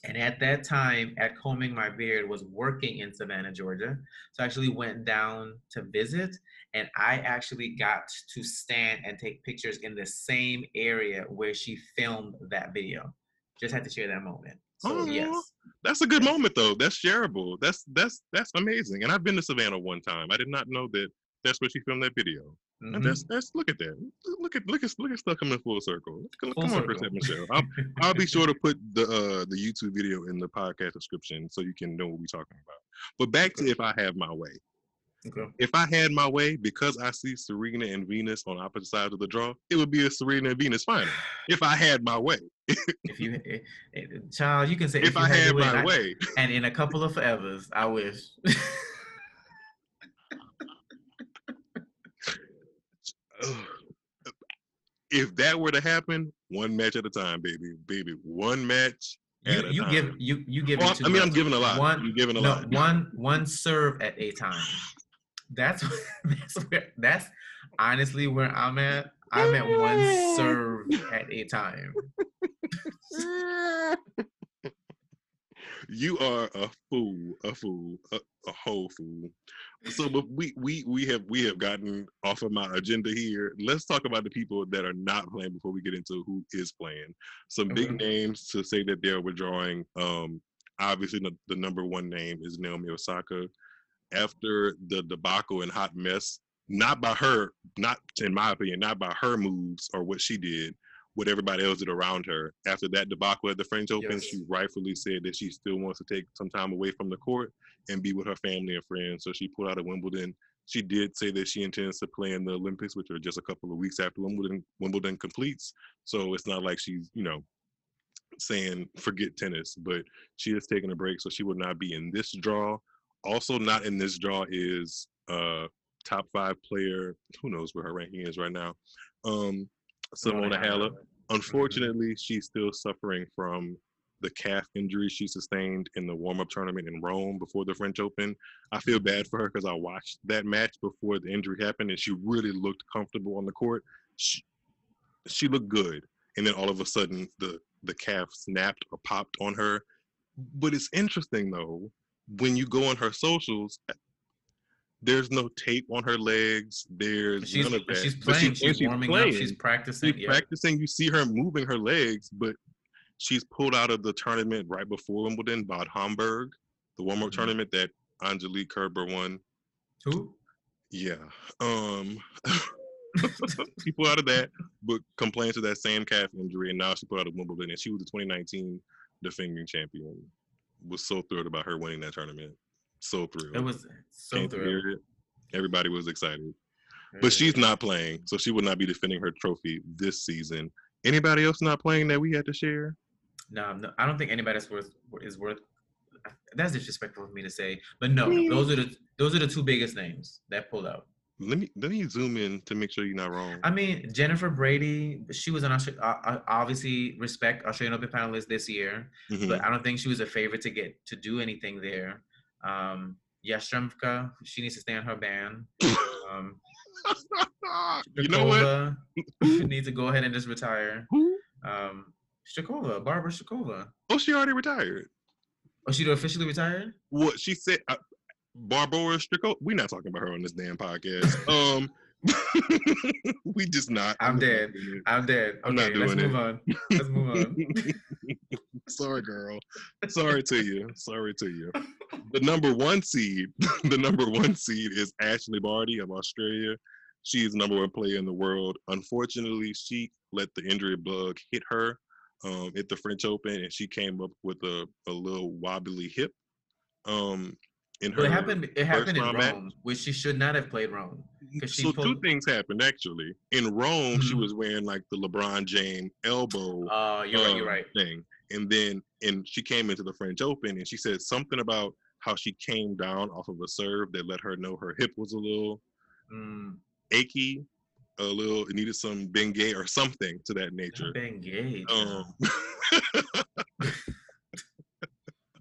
And at that time, at Combing My Beard, was working in Savannah, Georgia. So I actually went down to visit, and I actually got to stand and take pictures in the same area where she filmed that video. Just had to share that moment. So Aw. yes, That's a good moment though. That's shareable. That's that's that's amazing. And I've been to Savannah one time. I did not know that that's where she filmed that video. And Mhm. that's that's look at that. Look at look at look at stuff coming full circle. Come, Full come on, circle. Chrisette Michele. [LAUGHS] I'll, I'll be sure to put the uh the YouTube video in the podcast description so you can know what we're talking about. But back to if I have my way. Okay. If I had my way, because I see Serena and Venus on opposite sides of the draw, it would be a Serena and Venus final. If I had my way. If you, eh, eh, child, you can say If, you I had your way, and my I- way. and in a couple of forevers, I wish. [LAUGHS] [SIGHS] if that were to happen, one match at a time, baby, baby, one match you you time. give you you give Well, too I mean, I'm giving a lot. One You're giving a no, lot. one one serve at a time. That's [LAUGHS] that's where that's honestly where I'm at. I'm at one [LAUGHS] serve at a time. [LAUGHS] you are a fool, a fool, a, a whole fool. So, but we we we have we have gotten off of my agenda here. Let's talk about the people that are not playing before we get into who is playing. Some big Okay. names to say that they're withdrawing. Um, obviously, the, the number one name is Naomi Osaka. After the debacle and hot mess, not by her, not in my opinion, not by her moves or what she did, what everybody else did around her. After that debacle at the French Open, Yes. she rightfully said that she still wants to take some time away from the court and be with her family and friends. So she pulled out of Wimbledon. She did say that she intends to play in the Olympics, which are just a couple of weeks after Wimbledon Wimbledon completes. So it's not like she's, you know, saying forget tennis, but she is taking a break, so she will not be in this draw. Also, not in this draw is uh top five player. Who knows where her ranking is right now? Um, Simona Halep. Unfortunately, she's still suffering from the calf injury she sustained in the warm-up tournament in Rome before the French Open. I feel bad for her because I watched that match before the injury happened, and she really looked comfortable on the court. She, she looked good, and then all of a sudden, the the calf snapped or popped on her. But it's interesting though, when you go on her socials, there's no tape on her legs. There's She's, none of that. she's playing. she- and she's, warming up. She's practicing. she's yeah. practicing. You see her moving her legs, but she's pulled out of the tournament right before Wimbledon, Bad Homburg, the warm-up Mhm. tournament that Angelique Kerber won. Who? Yeah. Um [LAUGHS] she pulled out of [LAUGHS] that, but complains of that same calf injury, and now she pulled out of Wimbledon, and she was the 2019 defending champion. Was so thrilled about her winning that tournament. So thrilled. It was so Can't thrilled. Everybody was excited. But she's not playing, so she will not be defending her trophy this season. Anybody else not playing that we had to share? No, no, I don't think anybody that's worth is worth. That's disrespectful of me to say, but no, no, those are the those are the two biggest names that pulled out. Let me let me zoom in to make sure you're not wrong. I mean, Jennifer Brady, she was an Austra- uh, uh, obviously respect Australian Open panelist this year, Mhm. but I don't think she was a favorite to get to do anything there. Um, Yastremska, she needs to stay on her ban. Um, [LAUGHS] you know what? Needs to go ahead and just retire. Who? Um, Shakova, Barbara Shakova. Oh, she already retired. Oh, she officially retired? What she said, uh, Barbara Strickle. We're not talking about her on this damn podcast. [LAUGHS] Um, [LAUGHS] we just not. I'm dead. I'm dead. I'm not Okay, let's doing move on. Let's move on. [LAUGHS] Sorry, girl. Sorry to you. Sorry to you. the number one seed, [LAUGHS] the number one seed is Ashley Barty of Australia. She is the number one player in the world. Unfortunately, she let the injury bug hit her um, at the French Open, and she came up with a, a little wobbly hip. Um, in her But it happened. It happened in Rome, match. which she should not have played Rome. she So two things happened actually. In Rome, she Mhm. was wearing like the LeBron James elbow Uh, you're right. You're um, right. thing. And then and she came into the French Open and she said something about how she came down off of a serve that let her know her hip was a little Mm, achy, a little it needed some Bengay or something to that nature. Bengay. Um, [LAUGHS]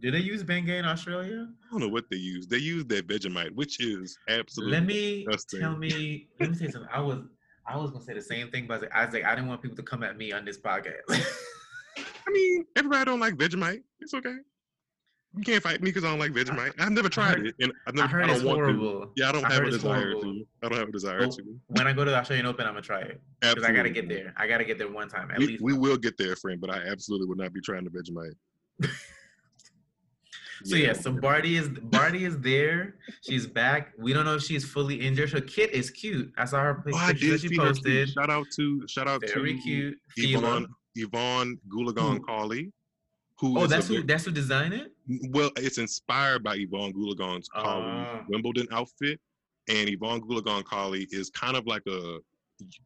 Do they use Bengay in Australia? I don't know what they use. They use that Vegemite, which is absolutely Let me disgusting. tell me. [LAUGHS] Let me say something. I was I was gonna say the same thing, but I was like, I, I didn't want people to come at me on this podcast. [LAUGHS] I mean, everybody don't like Vegemite. It's okay. You can't fight me because I don't like Vegemite. I've never tried heard- it, and I've never. I, heard don't want to. horrible. Yeah, I don't I have a desire horrible. to. I don't have a desire Well, to. When I go to the Australian Open, I'm gonna try it because I gotta get there. I gotta get there one time at We, least. we will get there, friend, but I absolutely would not be trying to Vegemite. [LAUGHS] So yeah, so Barty is Barty is there. She's back. We don't know if she's fully injured. Her kit is cute. I saw her Oh, picture that she see her tweet. posted. Shout out to shout out Very to cute. Yvonne. Yvonne Goolagong. Who Oh, that's who. That's who designed it. well, it's inspired by Yvonne Goolagong's Cawley Ah. Wimbledon outfit. And Yvonne Goolagong Cawley is kind of like a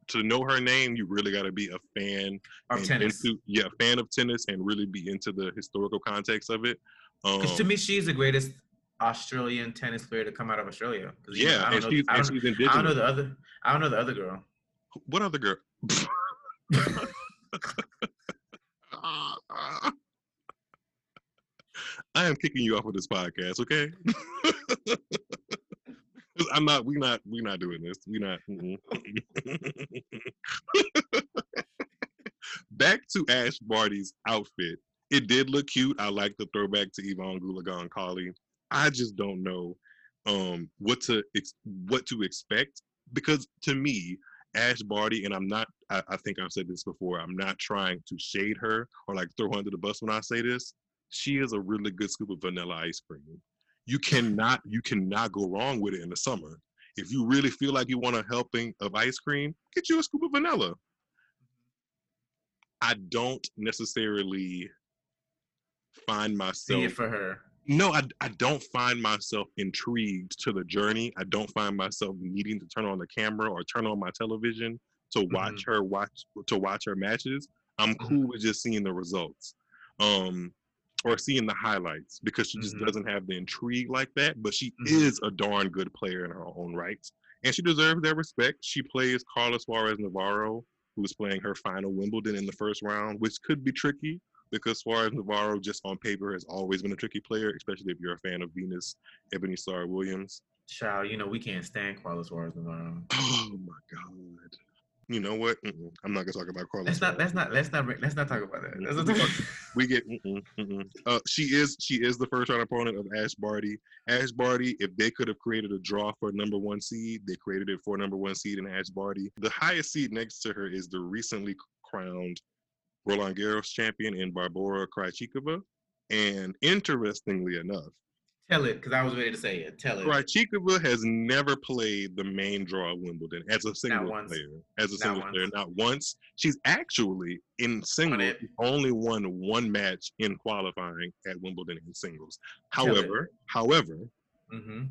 to know her name, you really gotta be a fan Of tennis. into- yeah, fan of tennis and really be into the historical context of it. Um, Because to me, she's the greatest Australian tennis player to come out of Australia. yeah, I don't, she's, know, I, don't, I don't know the other. I don't know the other girl. What other girl? [LAUGHS] I am kicking you off of this podcast, okay? [LAUGHS] I'm not. We not. We not doing this. We not. [LAUGHS] Back to Ash Barty's outfit. It did look cute. I like the throwback to Yvonne Goolagong Cawley. I just don't know um, what to ex- what to expect because to me, Ash Barty, and I'm not, I, I think I've said this before, I'm not trying to shade her or like throw her under the bus when I say this. She is a really good scoop of vanilla ice cream. You cannot, you cannot go wrong with it in the summer. If you really feel like you want a helping of ice cream, get you a scoop of vanilla. I don't necessarily find myself for her. no, I, I don't find myself intrigued to the journey. I don't find myself needing to turn on the camera or turn on my television to watch her watch to watch her matches. I'm Mhm. cool with just seeing the results. Um or seeing the highlights because she just Mhm. doesn't have the intrigue like that, but she Mhm. is a darn good player in her own right. And she deserves that respect. She plays Carla Suarez Navarro, who's playing her final Wimbledon in the first round, which could be tricky because Suarez Navarro, just on paper, has always been a tricky player, especially if you're a fan of Venus Ebony Star Williams. Child, you know we can't stand Carlos Suarez Navarro. [SIGHS] Oh my God. You know what? Mm-mm. I'm not gonna talk about Carlos. Let's not. Let's not. Let's not. Let's not talk about that. Let's not talk- we get mm-mm, mm-mm. Uh, she is she is the first round opponent of Ash Barty. Ash Barty, if they could have created a draw for number one seed, they created it for number one seed in Ash Barty. The highest seed next to her is the recently crowned Roland Garros champion in Barbora Krejcikova. And interestingly enough, Tell it, because I was ready to say it. Tell it. Krejcikova has never played the main draw of Wimbledon as a single player. As a Not single once. player, not once. She's actually in singles only won one match in qualifying at Wimbledon in singles. However, however, Mm-hmm.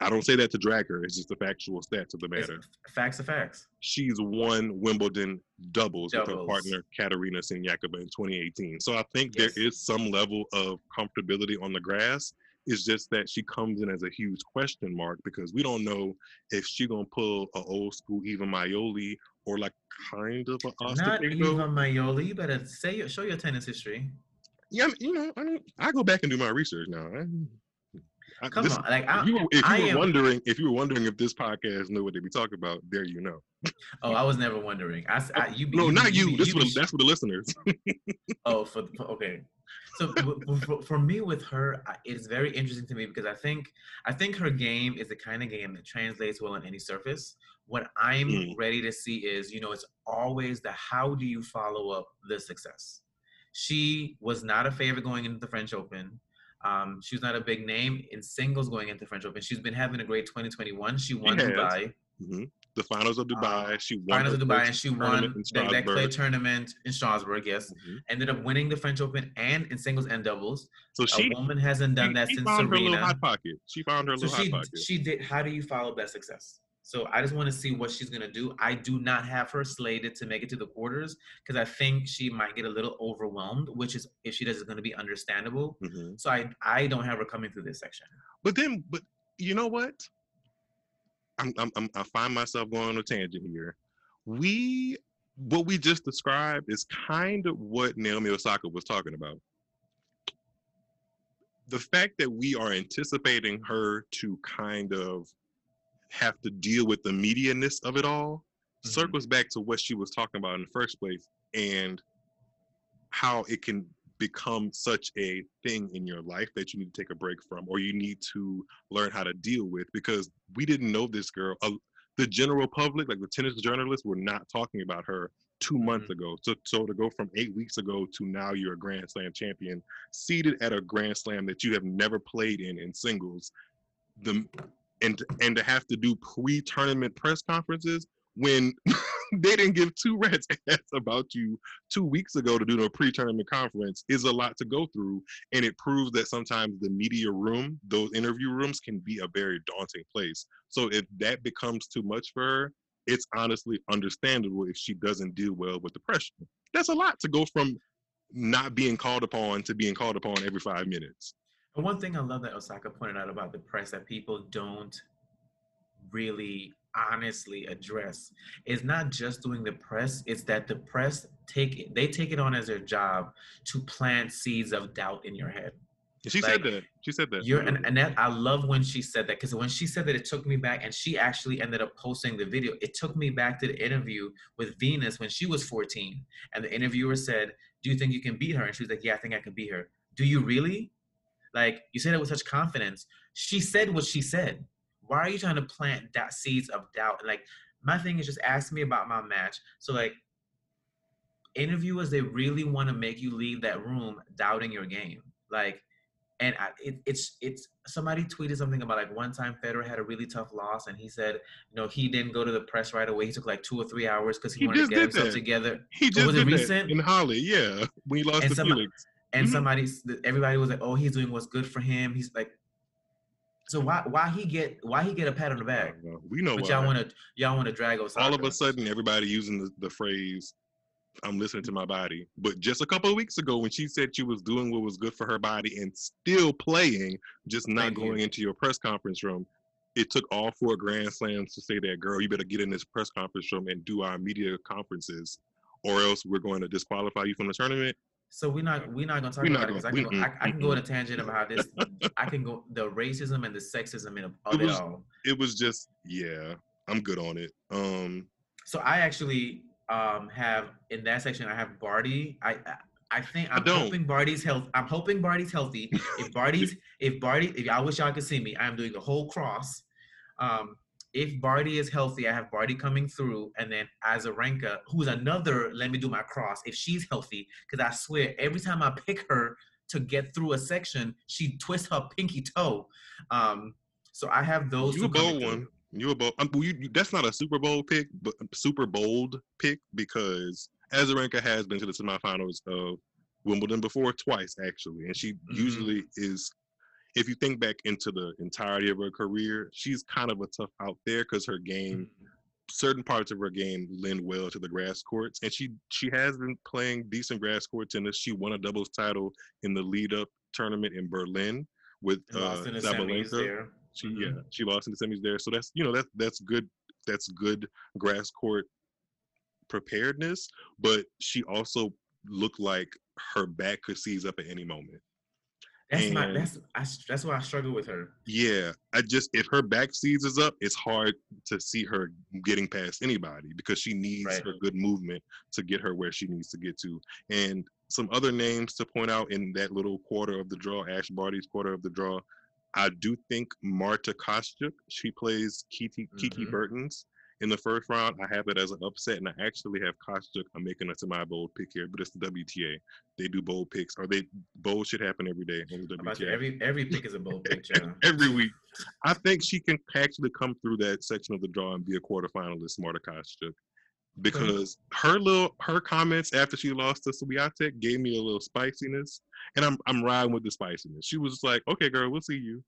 I don't say that to drag her. It's just the factual stats of the matter. Facts are facts. She's won Wimbledon doubles, with her partner Katerina Siniakova in 2018. So I think Yes. there is some level of comfortability on the grass. It's just that she comes in as a huge question mark because we don't know if she gonna pull a old school Iva Majoli or like kind of a Not Ostapenko. Iva Majoli. You better say show your tennis history. Yeah, you know, I mean, I go back and do my research now. I, Come this- on, like I, If you, were, if you I were am- wondering, if you were wondering if this podcast knew what they be talking about, there you know. oh, I was never wondering. I, I- you, No, you, not you. be- This the, that's for the listeners. [LAUGHS] Oh, for, okay. So for, for me with her, it's very interesting to me because I think I think her game is the kind of game that translates well on any surface. What I'm Mm. ready to see is, you know, it's always the how do you follow up the success. She was not a favorite going into the French Open. Um, she's not a big name in singles going into French Open. She's been having a great 2021. She won has. Dubai, hmm The finals of Dubai. Um, she won the finals of Dubai, and she won that, that clay tournament in Strasbourg. Yes, Mhm. ended up winning the French Open and in singles and doubles. So she, a woman hasn't done she, that she since found her little hot pocket. She found her So little she hot pocket. she did. How do you follow that success? So I just want to see what she's gonna do. I do not have her slated to make it to the quarters because I think she might get a little overwhelmed, which is if she does, is going to be understandable. Mhm. So I I don't have her coming through this section. But then, but you know what? I'm, I'm, I'm I find myself going on a tangent here. We what we just described is kind of what Naomi Osaka was talking about. The fact that we are anticipating her to kind of have to deal with the media-ness of it all Mhm. circles back to what she was talking about in the first place and how it can become such a thing in your life that you need to take a break from or you need to learn how to deal with because we didn't know this girl. Uh, the general public like the tennis journalists were not talking about her two months ago. So, so to go from eight weeks ago to now you're a grand slam champion seated at a grand slam that you have never played in in singles the and and to have to do pre-tournament press conferences when [LAUGHS] they didn't give two rats [LAUGHS] ass about you two weeks ago to do a pre-tournament conference is a lot to go through. And it proves that sometimes the media room those interview rooms can be a very daunting place. So if that becomes too much for her it's honestly understandable if she doesn't deal well with the pressure. That's a lot to go from not being called upon to being called upon every five minutes And one thing I love that Osaka pointed out about the press that people don't really honestly address is not just doing the press it's that the press take it they take it on as their job to plant seeds of doubt in your head she Like, said that she said that You're and, and that I love when she said that because when she said that it took me back and she actually ended up posting the video. It took me back to the interview with Venus when she was 14. And the interviewer said, Do you think you can beat her? And she was like, Yeah, I think I can beat her. Do you really? Like you said it with such confidence. She said what she said. Why are you trying to plant that seeds of doubt? Like my thing is just ask me about my match. So like interviewers, they really want to make you leave that room doubting your game. Like and I, it, it's it's somebody tweeted something about like one time Federer had a really tough loss and he said you know he didn't go to the press right away he took like two or three hours because he, He wanted to get himself that. together he just was it did that recent? in Halle yeah [LAUGHS] when he lost And to some- Felix and Mhm. somebody everybody was like oh he's doing what's good for him he's like so why why he get why he get a pat on the back know. we know but why. y'all want to y'all want to drag us. all of a sudden everybody using the, the phrase i'm listening to my body but just a couple of weeks ago when she said she was doing what was good for her body and still playing just not Thank you. going into your press conference room it took all four grand slams to say that girl you better get in this press conference room and do our media conferences or else we're going to disqualify you from the tournament so we're not we're not gonna talk We're about it because I can go, I, I can go on a tangent about how this [LAUGHS] I can go the racism and the sexism in of It it was- all it was just yeah i'm good on it um So I actually um have in that section I have Barty. I I, I think I I'm don't. hoping Barty's health. I'm hoping Barty's healthy. If [LAUGHS] Barty's if Barty if I wish y'all could see me, I am doing the whole cross. Um if Barty is healthy, I have Barty coming through, and then Azarenka, who's another, let me do my cross, if she's healthy, because I swear every time I pick her to get through a section, she twists her pinky toe. Um, so I have those You a bold through. one. You a bold. Um, well, you, that's not a Super Bowl pick, but super bold pick because Azarenka has been to the semifinals of Wimbledon before twice actually, and she Mhm. usually is. If you think back into the entirety of her career, she's kind of a tough out there because her game, certain parts of her game, lend well to the grass courts, and she she has been playing decent grass court tennis. She won a doubles title in the lead up tournament in Berlin with uh, lost in the semis Sabalenka. there. She Mhm. yeah, she lost in the semis there. So that's you know that's that's good that's good grass court preparedness. But she also looked like her back could seize up at any moment. That's my that's I, that's why I struggle with her. Yeah, I just if her back seizes up, it's hard to see her getting past anybody because she needs Right. her good movement to get her where she needs to get to. And some other names to point out in that little quarter of the draw, Ash Barty's quarter of the draw. I do think Marta Kostyuk, she plays Kiki, Kiki Mhm. Bertens, in the first round. I have it as an upset, and I actually have Kostyuk. I'm making a semi bold pick here, but it's the WTA. They do bold picks, or they bold should happen every day on the WTA. every every pick is a bold pick, [LAUGHS] every week. I think she can actually come through that section of the draw and be a quarterfinalist, Marta Kostyuk. Because her little her comments after she lost to Swiatek gave me a little spiciness, and I'm I'm riding with the spiciness. She was like, "Okay, girl, we'll see you."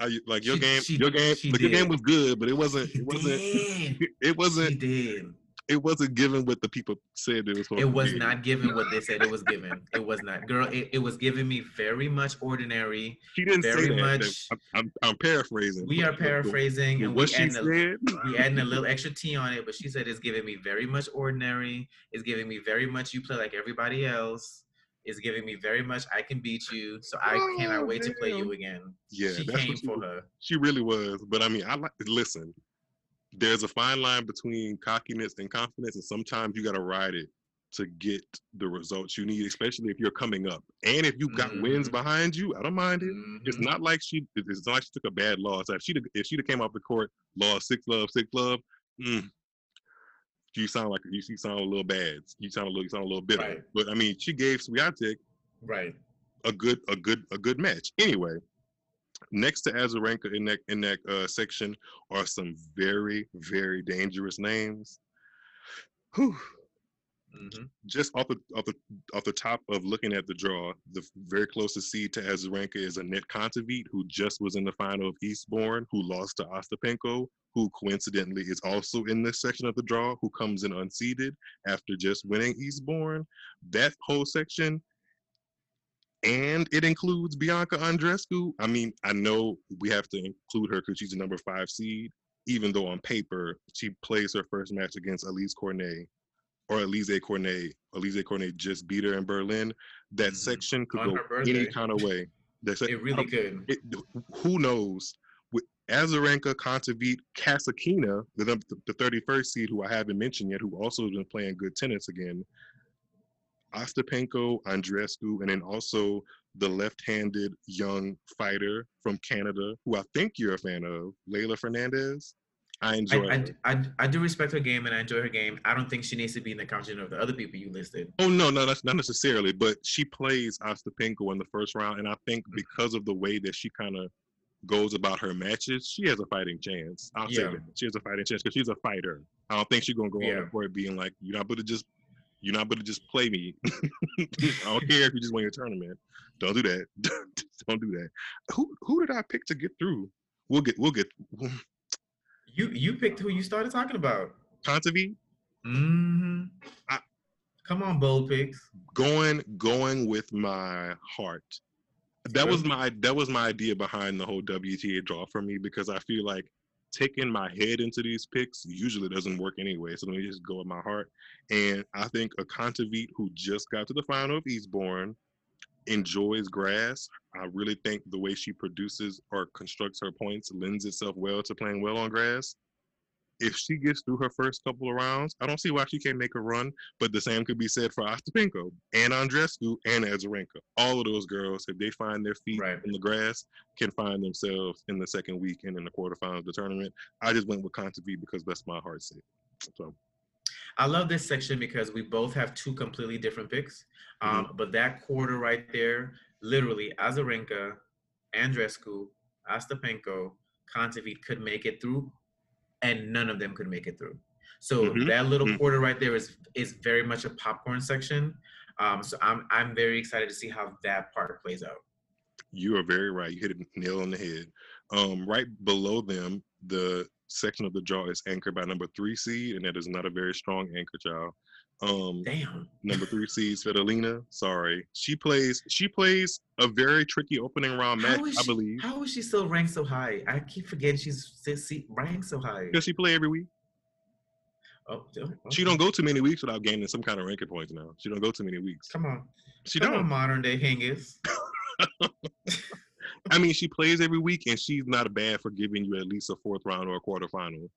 I, like your She- game, she- your game, like, your game was good, but it wasn't. It wasn't. [LAUGHS] It wasn't. It wasn't given what the people said it was. It was not given what they said it was given. It was not, girl. It, it was giving me very much ordinary. She didn't very say that. much- I'm, I'm, I'm paraphrasing. We are paraphrasing, and what we she adding, a, we adding a little extra tea on it. But she said it's giving me very much ordinary. It's giving me very much you play like everybody else. It's giving me very much I can beat you. So I Oh, cannot wait to play you again. Yeah, she that's came what she for was- her. She really was. But I mean, I like listen. There's a fine line between cockiness and confidence, and sometimes you gotta ride it to get the results you need, especially if you're coming up. And if you've got wins Mhm. behind you, I don't mind it. It's Mhm. not like she it's not like she took a bad loss. If she'd if she'd have came off the court, lost six love, six love, mm, you sound like you, you sound a little bad. You sound a little you sound a little bitter. Right. But I mean, she gave Swiatek Right. a good a good a good match. Anyway, next to Azarenka in that in that uh, section are some very very dangerous names. Whew. Hmm Just off the off the off the top of looking at the draw, the very closest seed to Azarenka is Anett Kontaveit, who just was in the final of Eastbourne, who lost to Ostapenko, who coincidentally is also in this section of the draw, who comes in unseeded after just winning Eastbourne. That whole section and it includes Bianca Andrescu. I mean, I know we have to include her because she's a number five seed, even though on paper she plays her first match against Alizé Cornet or Alizé Cornet. Alizé Cornet just beat her in Berlin. That Mhm. section could On go any kind of way. That's It really could. it, who knows? With Azarenka, Kontaveit, Kasatkina, the, the 31st seed, who I haven't mentioned yet, who also has been playing good tennis again, Ostapenko, Andrescu, and then also the left-handed young fighter from Canada, who I think you're a fan of, Leylah Fernandez. I I, enjoy I, her. I, I do respect her game and I enjoy her game. I don't think she needs to be in the conversation of the other people you listed. Oh no, no, that's not necessarily, but she plays Ostapenko in the first round, and I think Mm-hmm. because of the way that she kind of goes about her matches, she has a fighting chance. I'll say that she has a fighting chance because she's a fighter. I don't think she's gonna go on Yeah. the court being like, "You're not gonna just, you're not gonna just play me." [LAUGHS] I don't care if you just win your tournament. Don't do that. [LAUGHS] don't do that. Who who did I pick to get through? We'll get we'll get You you picked who you started talking about. Kontaveit hmm I- Come on, bold picks. going going with my heart. That was my that was my idea behind the whole WTA draw for me because I feel like taking my head into these picks usually doesn't work anyway. So let me just go with my heart. And I think a Kontaveit who just got to the final of Eastbourne enjoys grass. I really think the way she produces or constructs her points lends itself well to playing well on grass. If she gets through her first couple of rounds, I don't see why she can't make a run. But the same could be said for Ostapenko and Andrescu and Azarenka. All of those girls, if they find their feet Right. in the grass, can find themselves in the second week and in the quarterfinals of the tournament. I just went with Kontaveit because that's my heart sake. So I love this section because we both have two completely different picks. Um, Mm-hmm. But that quarter right there, literally, Azarenka, Andrescu, Ostapenko, Kontaveit could make it through, and none of them could make it through. So Mhm. that little Mhm. quarter right there is is very much a popcorn section. Um, so I'm I'm very excited to see how that part plays out. You are very right. You hit a nail on the head. Um, right below them, the section of the jaw is anchored by number three seed, and that is not a very strong anchor, child. Um, Damn. number three [LAUGHS] seed Svetlana. Sorry, she plays. She plays a very tricky opening round match, is I believe. how is she still ranked so high? I keep forgetting she's she ranked so high. Does she play every week? Oh, oh, She don't go too many weeks without gaining some kind of ranking points. Now she don't go too many weeks. Come on. She Come don't. on, modern day Hingis. [LAUGHS] I mean, she plays every week, and she's not bad for giving you at least a fourth round or a quarterfinal.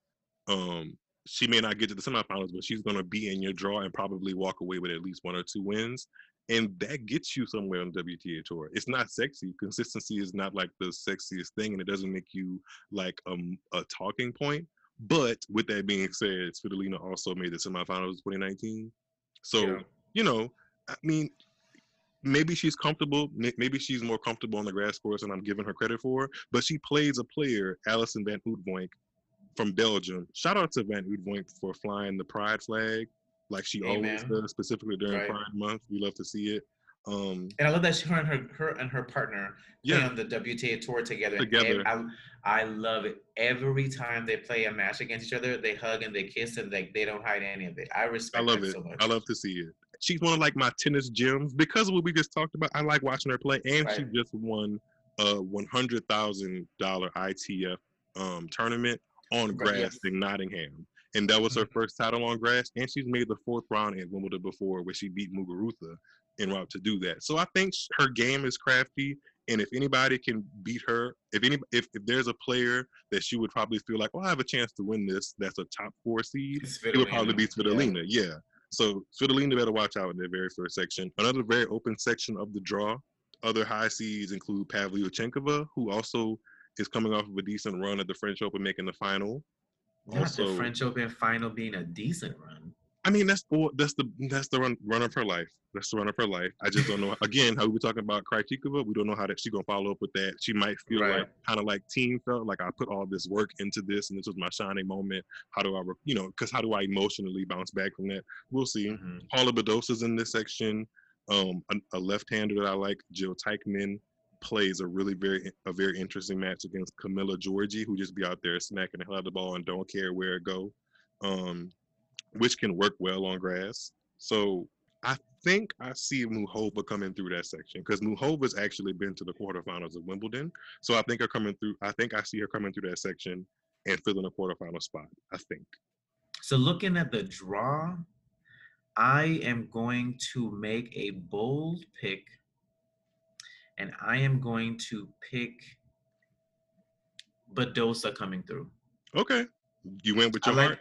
Um, she may not get to the semifinals, but she's going to be in your draw and probably walk away with at least one or two wins, and that gets you somewhere on the WTA tour. It's not sexy. Consistency is not like the sexiest thing, and it doesn't make you like um, a talking point. But with that being said, Svitolina also made the semifinals 2019. So, Yeah. you know, I mean, maybe she's comfortable. Maybe she's more comfortable on the grass course than I'm giving her credit for. But she plays a player, Alison Van Uytvanck, from Belgium. Shout out to Van Uytvanck for flying the pride flag like she always does, specifically during Right. Pride Month. We love to see it. Um, And I love that she, her and her, her and her partner play yeah, on the WTA tour together. Together. I, I love it. Every time they play a match against each other, they hug and they kiss and they, they don't hide any of it. I respect. I love it. so much. I love to see it. She's one of like my tennis gems because of what we just talked about. I like watching her play, and she just won a one hundred thousand dollar ITF um, tournament on Right, grass in Nottingham, and that was her Mhm. first title on grass. And she's made the fourth round at Wimbledon before, where she beat Muguruza en route to do that. So I think her game is crafty. And if anybody can beat her, if any, if, if there's a player that she would probably feel like, well, I have a chance to win this, that's a top four seed, it would probably be Svitolina. Yeah. So Svitolina better watch out in their very first section. Another very open section of the draw. Other high seeds include Pavlyuchenkova, who also is coming off of a decent run at the French Open, making the final. Not Also, the French Open final being a decent run. I mean, that's the that's the that's the run run of her life. That's the run of her life. I just don't know. Again, how we were talking about Krejcikova, we don't know how that she gonna follow up with that. She might feel Right. like kind of like Thiem felt like I put all this work into this, and this was my shining moment. How do I, re- you know, because how do I emotionally bounce back from that? We'll see. Mhm. Paula Badosa's in this section. Um, a, a left-hander that I like, Jil Teichmann, plays a really very a very interesting match against Camila Giorgi, who just be out there smacking the hell out of the ball and don't care where it go, um, which can work well on grass. So I think I see Muchova coming through that section because Muchova's actually been to the quarterfinals of Wimbledon. So I think her coming through. I think I see her coming through that section and filling a quarterfinal spot. I think. So looking at the draw, I am going to make a bold pick, and I am going to pick Badosa coming through. Okay, you went with I your like. heart.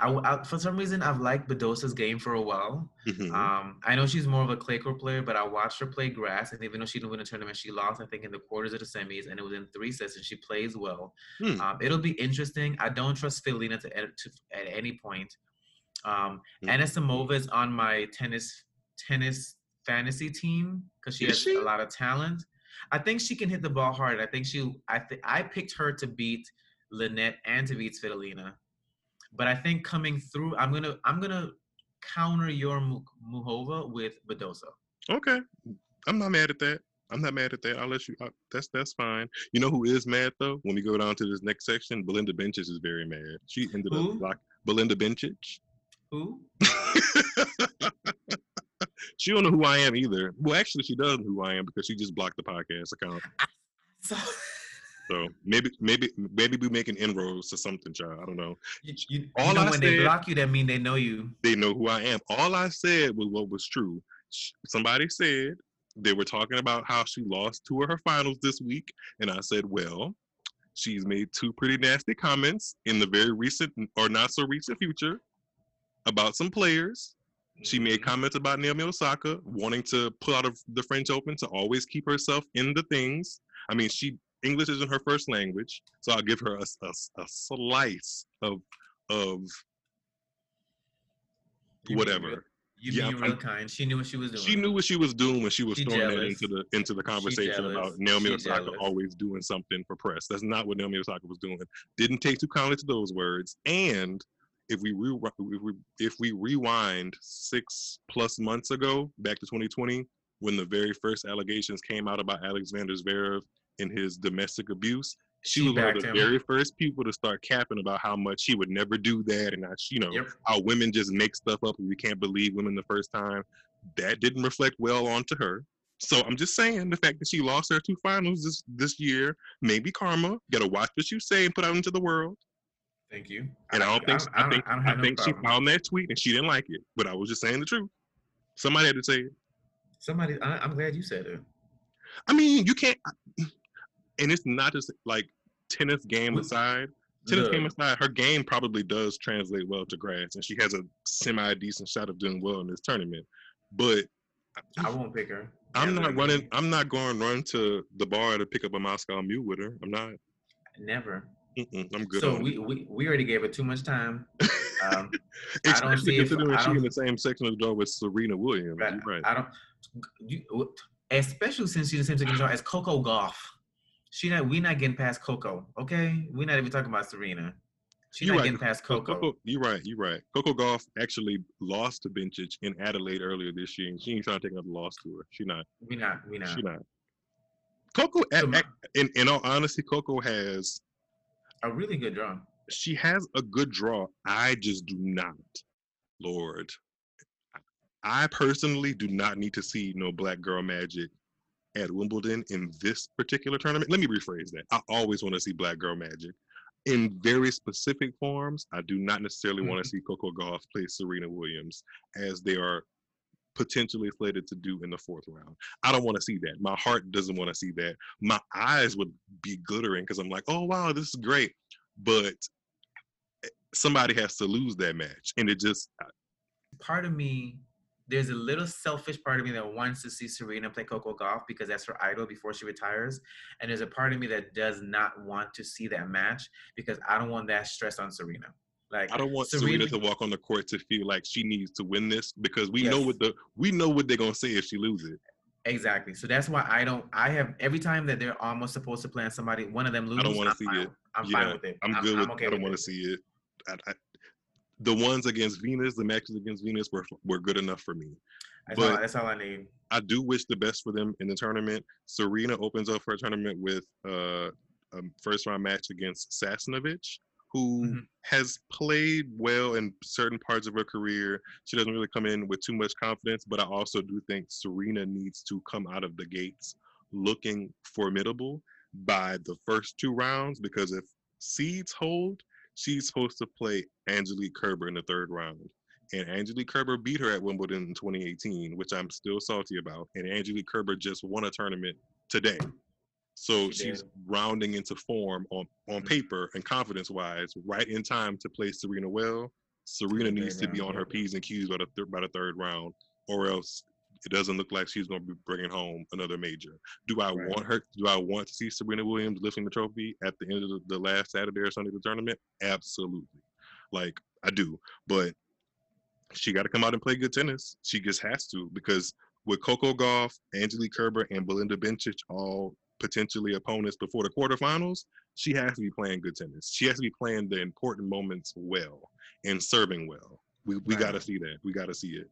I, I- for some reason I've liked Badosa's game for a while. Mhm. Um, I know she's more of a clay court player, but I watched her play grass, and even though she didn't win a tournament, she lost I think in the quarters of the semis, and it was in three sets, and she plays well. Hmm. Um, it'll be interesting. I don't trust Felina to, at- to at any point. Um, Hmm. Anna Samova is on my tennis tennis fantasy team because she Is has she? a lot of talent. I think she can hit the ball hard. I think she. I th- I picked her to beat Lynette and to beat Svitolina, but I think coming through, I'm gonna I'm gonna counter your Mu- Muchova with Badosa. Okay, I'm not mad at that. I'm not mad at that. I'll let you. Uh, that's that's fine. You know who is mad though? When we go down to this next section, Belinda Bencic is very mad. She ended Who? up block Belinda Bencic. Who? [LAUGHS] she don't know who I am either. Well, actually, she does know who I am because she just blocked the podcast account. So So maybe maybe maybe we making inroads to something, child. I don't know. you, you, you All know I when they block you, that mean they know you. They know who I am. All I said was what was true. Somebody said they were talking about how she lost two of her finals this week, and I said, well, she's made two pretty nasty comments in the very recent or not so recent future about some players. She made Mhm. comments about Naomi Osaka wanting to pull out of the French Open to always keep herself in the things. I mean, she English isn't her first language, so I'll give her a, a, a slice of of You whatever. You Yeah, I'm- real kind. She knew what she was doing. She knew what she was doing when she was She throwing that into the into the conversation about Naomi She Osaka jealous. always doing something for press. That's not what Naomi Osaka was doing. Didn't take too kindly to those words. And if we re- if we if we rewind six plus months ago, back to 2020, when the very first allegations came out about Alexander Zverev and his domestic abuse, she, She was one of the him. very first people to start capping about how much he would never do that, and how, you know Yep. how women just make stuff up and we can't believe women the first time. That didn't reflect well onto her. So I'm just saying the fact that she lost her two finals this this year, maybe karma. You Gotta watch what you say and put out into the world. Thank you. And I don't think I, think I, don't I, no think she found that tweet and she didn't like it. But I was just saying the truth. Somebody had to say it. Somebody, I, I'm glad you said it. I mean, you can't. And it's not just like tennis game aside. Tennis game aside, her game probably does translate well to grass, and she has a semi decent shot of doing well in this tournament. But I won't pick her. I'm Never not running. I'm not going to run to the bar to pick up a Moscow Mule with her. I'm not. Never. Mm-mm, I'm good. So we, we we already gave her too much time. Um. [LAUGHS] I don't see if- considering I she's in the same section of the draw with Serena Williams. Right. Right. I don't. You, especially since she's in the same second draw as Coco Gauff. She not. We not getting past Coco. Okay, we not even talking about Serena. She's You're not right. getting past Co- Coco. You're right. You're right. Coco Gauff actually lost to Bencic in Adelaide earlier this year, and she ain't trying to take another loss to her. She not. We not. We not. She not. Coco, So a- my- a- in in all honesty, Coco has a really good draw. she has a good draw. I just do not, Lord. I personally do not need to see no black girl magic at Wimbledon in this particular tournament. Let me rephrase that. I always want to see black girl magic in very specific forms. I do not necessarily want to see Coco Gauff play Serena Williams as they are potentially slated to do in the fourth round. I don't want to see that. My heart doesn't want to see that. My eyes would be glittering because I'm like, oh wow, this is great. But eh, somebody has to lose that match. And it just Part of me, there's a little selfish part of me that wants to see Serena play Coco Gauff because that's her idol before she retires, and there's a part of me that does not want to see that match because I don't want that stress on Serena. Like I don't want Serena- Serena, to walk on the court to feel like she needs to win this because we know what the we know what they're gonna say if she loses. Exactly. So that's why I don't. I have every time that they're almost supposed to play on somebody, one of them loses. I don't wanna I'm see fine. it. I'm Yeah, fine with it. I'm, good with. okay I don't want to see it. I, I, the ones against Venus, the matches against Venus were were good enough for me. That's, all, but- that's all I need. I do wish the best for them in the tournament. Serena opens up her tournament with uh, a first round match against Sasnovich, who Mhm. has played well in certain parts of her career. She doesn't really come in with too much confidence, but I also do think Serena needs to come out of the gates looking formidable by the first two rounds because if seeds hold, she's supposed to play Angelique Kerber in the third round. And Angelique Kerber beat her at Wimbledon in 2018, which I'm still salty about. And Angelique Kerber just won a tournament today. So She she's did. rounding into form on, on Mhm. paper and confidence wise, right in time to play Serena well. Serena needs to be on her. P's and Q's by the, thir- by the third round, or else it doesn't look like she's going to be bringing home another major. Do I Right. want her? Do I want to see Serena Williams lifting the trophy at the end of the, the last Saturday or Sunday of the tournament? Absolutely. Like I do, but she got to come out and play good tennis. She just has to because with Coco Gauff, Angelique Kerber, and Belinda Bencic all potentially opponents before the quarterfinals, she has to be playing good tennis. She has to be playing the important moments well and serving well. We we Right. got to see that. We got to see it.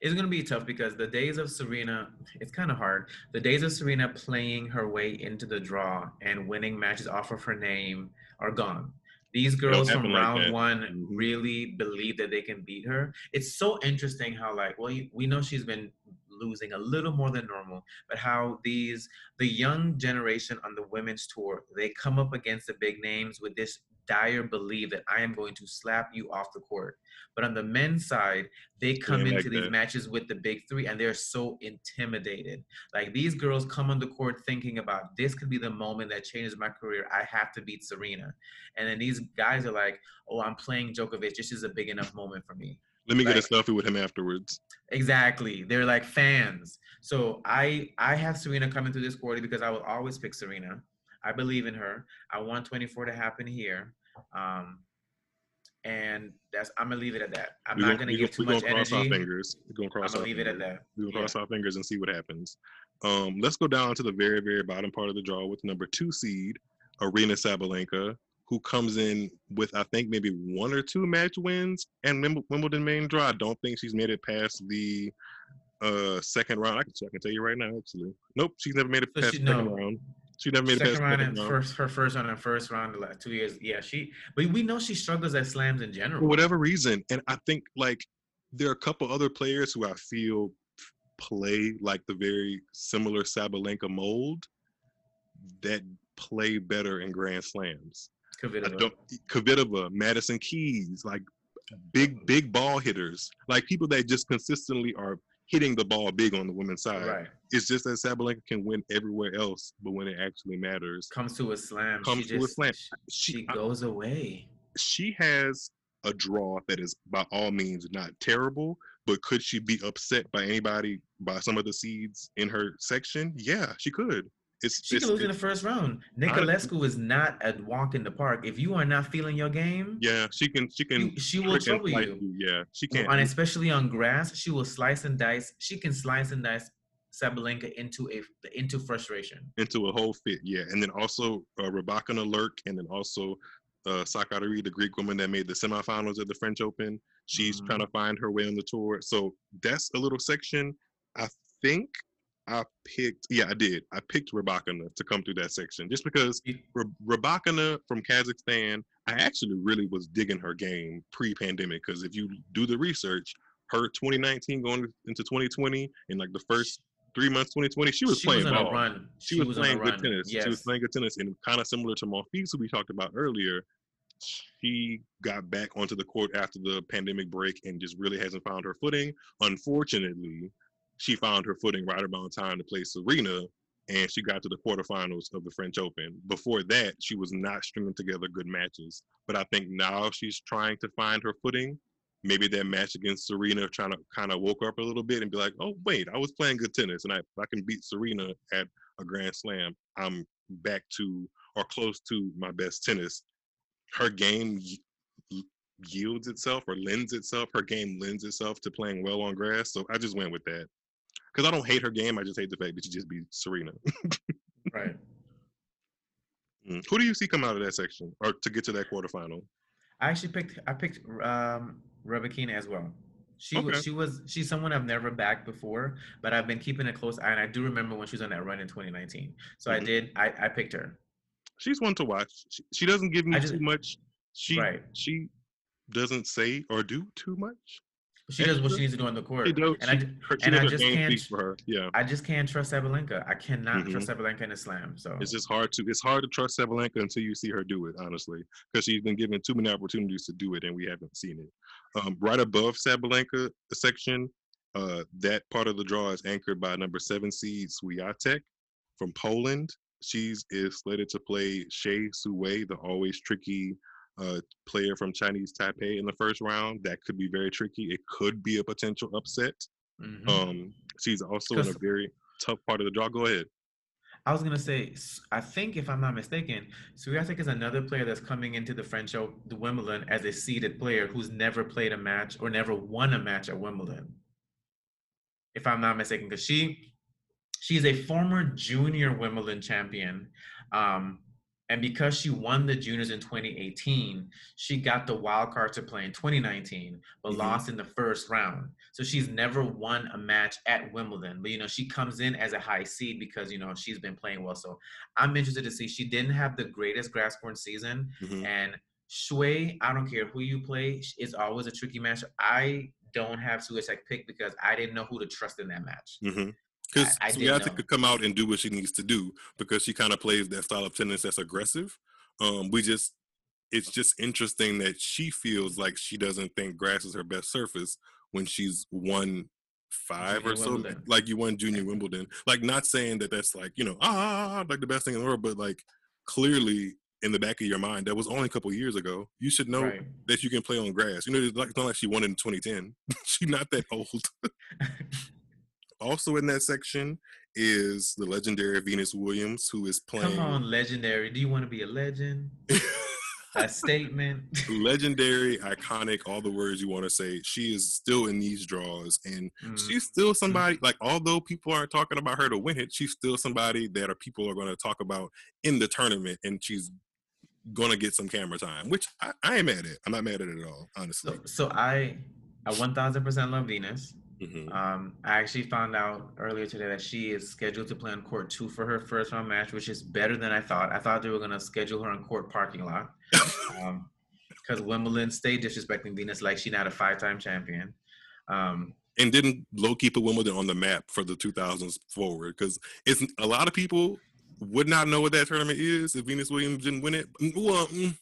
It's gonna be tough because the days of Serena, it's kind of hard. The days of Serena playing her way into the draw and winning matches off of her name are gone. These girls from like round that. one Mhm. really believe that they can beat her. It's so interesting how, like, well, we know she's been losing a little more than normal, but how these the young generation on the women's tour they come up against the big names with this dire belief that I am going to slap you off the court. But on the men's side, they come into like these that. matches with the big three and they're so intimidated. Like these girls come on the court thinking about this could be the moment that changes my career. I have to beat Serena. And then these guys are like, oh, I'm playing Djokovic. This is a big enough moment for me. Let me get a selfie with him afterwards. Exactly. They're like fans. So I I have Serena coming through this quarter because I will always pick Serena. I believe in her. I want 24 to happen here. Um, and that's I'm gonna leave it at that. I'm We not gon- gonna we give too we gonna much cross our fingers. We're gonna I'm cross gonna our leave it at that. We're gonna Yeah. cross our fingers and see what happens. Um, let's go down to the very, very bottom part of the draw with number two seed, Aryna Sabalenka, who comes in with I think maybe one or two match wins and Wimbledon main draw. I don't think she's made it past the uh second round. I can I can tell you right now, actually. Nope, she's never made it So past the second round. She never made Second the round and round. first her first round and first round the last two years. Yeah, she but we know she struggles at slams in general. for whatever reason. And I think like there are a couple other players who I feel play like the very similar Sabalenka mold that play better in Grand Slams. Kvitova. Kvitova, Madison Keys, like big big ball hitters, like people that just consistently are hitting the ball big on the women's side. Right. It's just that Sabalenka can win everywhere else, but when it actually matters, Comes to a slam. Comes she to a slam. She, She- goes away. she has a draw that is by all means not terrible, but could she be upset by anybody by some of the seeds in her section? Yeah, she could. It's She it's, can lose in the first round. Niculescu is not a walk in the park. If you are not feeling your game, yeah. She can she can you- she will trouble slice you. Yeah, she can't. and especially on grass, she will slice and dice. She can slice and dice Sabalenka into a into frustration. into a whole fit. Yeah, and then also uh, Rybakina Lurk, and then also uh, Sakkari, the Greek woman that made the semifinals of the French Open. She's Mhm. trying to find her way on the tour. So that's a little section. I think I picked. Yeah, I did. I picked Rybakina to come through that section just because Rybakina from Kazakhstan. I actually really was digging her game pre-pandemic because if you do the research, her 2019 going into 2020 in like the first three months 2020, she was she playing was ball run. she, was, on a playing good tennis. Yes. She was playing good tennis, and kind of similar to Monfils, who we talked about earlier. She got back onto the court after the pandemic break and just really hasn't found her footing. Unfortunately, she found her footing right about time to play Serena, and she got to the quarterfinals of the French Open. Before that, she was not stringing together good matches. But I think now she's trying to find her footing. Maybe that match against Serena trying to kind of woke up a little bit and be like, oh, wait, I was playing good tennis. And I, I can beat Serena at a Grand Slam, I'm back to or close to my best tennis. Her game yields itself or lends itself. Her game lends itself to playing well on grass. So I just went with that. Because I don't hate her game. I just hate the fact that she just beat Serena. [LAUGHS] Right. Mm. Who do you see come out of that section or to get to that quarterfinal? I actually picked. I picked um, Rybakina as well. She Okay. was. She was. She's someone I've never backed before, but I've been keeping a close eye, and I do remember when she was on that run in 2019. So I Mhm. did. I, I picked her. She's one to watch. She, she doesn't give me just- too much. She Right. she doesn't say or do too much. She does what she needs to do on the court. She does. And I, she, her, she and I just can't- for her. Yeah. I just can't trust Sabalenka. I cannot Mhm. trust Sabalenka in a slam. So It's just hard to it's hard to trust Sabalenka until you see her do it, honestly, because she's been given too many opportunities to do it and we haven't seen it. Um, right above Sabalenka, section, uh, that part of the draw is anchored by number seven seed Swiatek from Poland. She's is slated to play Hsieh Su-wei, the always tricky uh, player from Chinese Taipei in the first round. That could be very tricky. It could be a potential upset. mhm. Um, she's also in a very tough part of the draw. Go ahead. I was gonna say, I think if I'm not mistaken, Swiatek is another player that's coming into the French O- the Wimbledon as a seeded player who's never played a match or never won a match at Wimbledon. If I'm not mistaken, because she she's a former junior Wimbledon champion. Um, and because she won the juniors in 2018, she got the wild card to play in 2019, but Mhm. lost in the first round. So she's never won a match at Wimbledon. But you know, she comes in as a high seed because you know she's been playing well. So I'm interested to see. She didn't have the greatest grass court season, Mhm. and Shui, I don't care who you play, it's always a tricky match. I don't have Suicide pick because I didn't know who to trust in that match. Because I- I didn't Swiatek could come out and do what she needs to do because she kind of plays that style of tennis that's aggressive. Um, we just, it's just interesting that she feels like she doesn't think grass is her best surface when she's won five or so, like you won junior Wimbledon. Like not saying that that's like you know ah like the best thing in the world, but like clearly in the back of your mind that was only a couple years ago. You should know Right. that you can play on grass. You know, like, it's not like she won in 2010. [LAUGHS] She's not that old. [LAUGHS] also in that section is the legendary Venus Williams, who is playing Come on, legendary. Do you want to be a legend? [LAUGHS] A statement. legendary, iconic, all the words you want to say. She is still in these draws, and Mm, she's still somebody. Like, although people aren't talking about her to win it, she's still somebody that are people are going to talk about in the tournament, and she's going to get some camera time, which I, I ain't mad at. I'm not mad at it at all, honestly. So, so I, I 1000% love Venus. Mhm. Um, I actually found out earlier today that she is scheduled to play on court two for her first round match, which is better than I thought. I thought they were gonna schedule her on court parking lot. [LAUGHS] Um, because Wimbledon stayed disrespecting Venus like she's not a five-time champion. Um, and didn't low key put Wimbledon on the map for the 2000s forward because it's a lot of people would not know what that tournament is if Venus Williams didn't win it. Well, mm,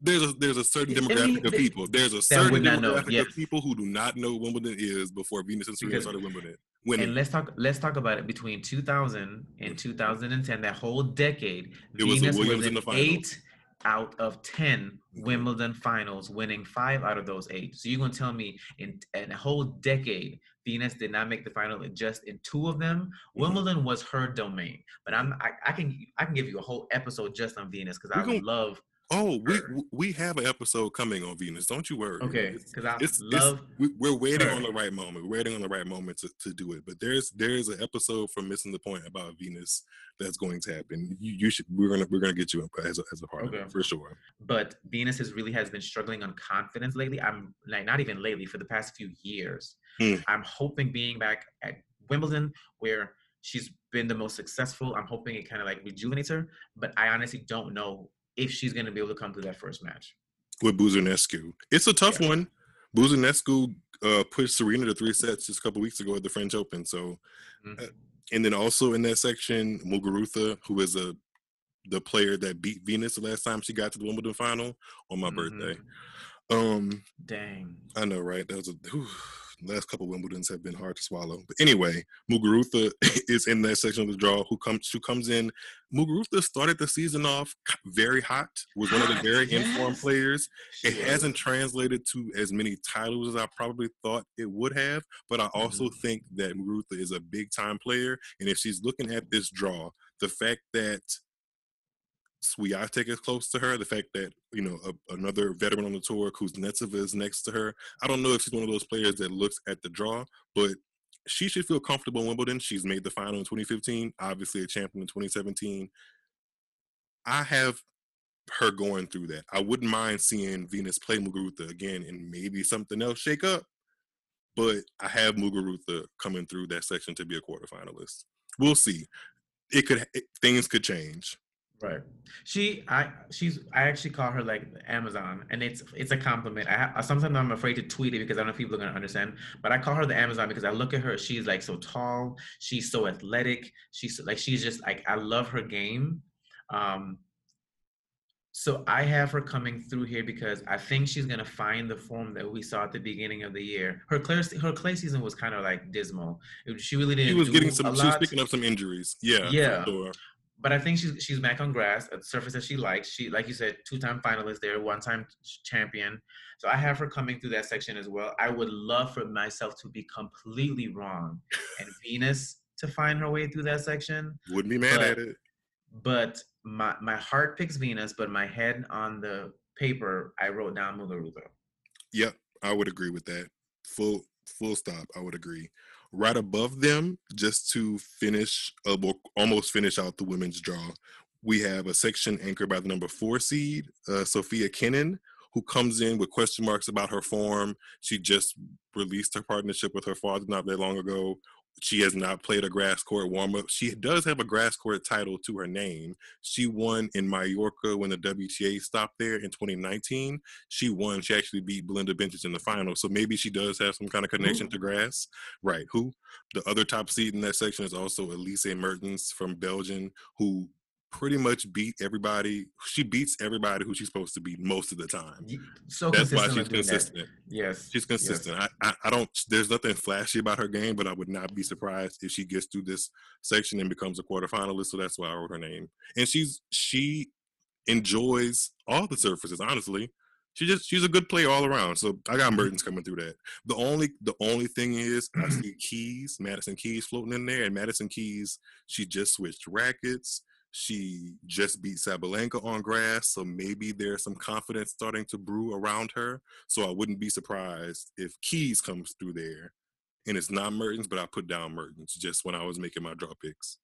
there's a there's a certain demographic of people. There's a certain know, demographic of people who do not know Wimbledon is before Venus and Serena Because- started Wimbledon. and let's talk. Let's talk about it. Between 2000 and 2010, that whole decade, It was Venus Williams was in the finals. eight out of 10 Wimbledon finals, winning five out of those eight. So you're going to tell me in, in a whole decade, Venus did not make the final just in two of them. Mm-hmm. Wimbledon was her domain, but I'm I, I, can I can give you a whole episode just on Venus because I gonna, love Oh, we we have an episode coming on Venus. Don't you worry. Okay, because I it's, love. It's, we, are waiting her. on the right moment. We're waiting on the right moment to, to do it. But there's there's an episode from Missing the Point about Venus that's going to happen. You, you should. We're gonna we're gonna get you as a, as a part okay. of it for sure. But Venus has really has been struggling on confidence lately. I'm like not even lately for the past few years. Hmm. I'm hoping being back at Wimbledon where she's been the most successful. I'm hoping it kind of like rejuvenates her. But I honestly don't know if she's going to be able to come through that first match. With Buzarnescu. It's a tough yeah. one. Buzarnescu uh, pushed Serena to three sets just a couple weeks ago at the French Open. So, mm-hmm. uh, and then also in that section, Muguruza, who is a the player that beat Venus the last time she got to the Wimbledon final on my mm-hmm. birthday. Um, Dang. I know, right? That was a. Whew last couple Wimbledons have been hard to swallow. But anyway, Muguruza [LAUGHS] is in that section of the draw. Who comes who comes in? Muguruza started the season off very hot. Was one of the very yes. informed players. It hasn't translated to as many titles as I probably thought it would have. But I also mm-hmm. think that Muguruza is a big time player, and if she's looking at this draw, the fact that Swiatek is close to her. The fact that you know a, another veteran on the tour, Kuznetsova, is next to her. I don't know if she's one of those players that looks at the draw, but she should feel comfortable in Wimbledon. She's made the final in 2015, obviously a champion in 2017. I have her going through that. I wouldn't mind seeing Venus play Muguruza again and maybe something else shake up. But I have Muguruza coming through that section to be a quarterfinalist. We'll see. It could it, things could change. Right. She, I, she's, I actually call her like Amazon, and it's, it's a compliment. I, sometimes I'm afraid to tweet it because I don't know if people are gonna understand. But I call her the Amazon because I look at her. She's like so tall. She's so athletic. She's like she's just like I love her game. Um, so I have her coming through here because I think she's gonna find the form that we saw at the beginning of the year. Her clay, her clay season was kind of like dismal. She really didn't. She was getting some. She was picking up some injuries. Yeah. Yeah. Sure but I think she's she's back on grass, a surface that she likes. She, like you said, two-time finalist there, one-time champion. So I have her coming through that section as well. I would love for myself to be completely wrong and [LAUGHS] Venus to find her way through that section. Wouldn't be mad but, at it. But my my heart picks Venus, but my head on the paper, I wrote down Muguruza. Yep, I would agree with that. Full full stop. I would agree right above them, just to finish, uh, almost finish out the women's draw. We have a section anchored by the number four seed, uh, Sofia Kenin, who comes in with question marks about her form. She just released her partnership with her father not that long ago. She has not played a grass court warm up. She does have a grass court title to her name. She won in Mallorca when the WTA stopped there in 2019. She won. She actually beat Belinda Bencic in the final. So maybe she does have some kind of connection Ooh. to grass. Right. Who? The other top seed in that section is also Elise Mertens from Belgium, who pretty much beat everybody. She beats everybody who she's supposed to beat most of the time. So that's why she's consistent. That. Yes, she's consistent. Yes. I, I, I don't. There's nothing flashy about her game, but I would not be surprised if she gets through this section and becomes a quarterfinalist. So that's why I wrote her name. And she's she enjoys all the surfaces. Honestly, she just she's a good player all around. So I got mm-hmm. Mertens coming through that. The only the only thing is I see Keys, Madison Keys floating in there, and Madison Keys she just switched rackets. She just beat Sabalenka on grass, so maybe there's some confidence starting to brew around her. So I wouldn't be surprised if Keys comes through there, and it's not Mertens, but I put down Mertens just when I was making my draw picks.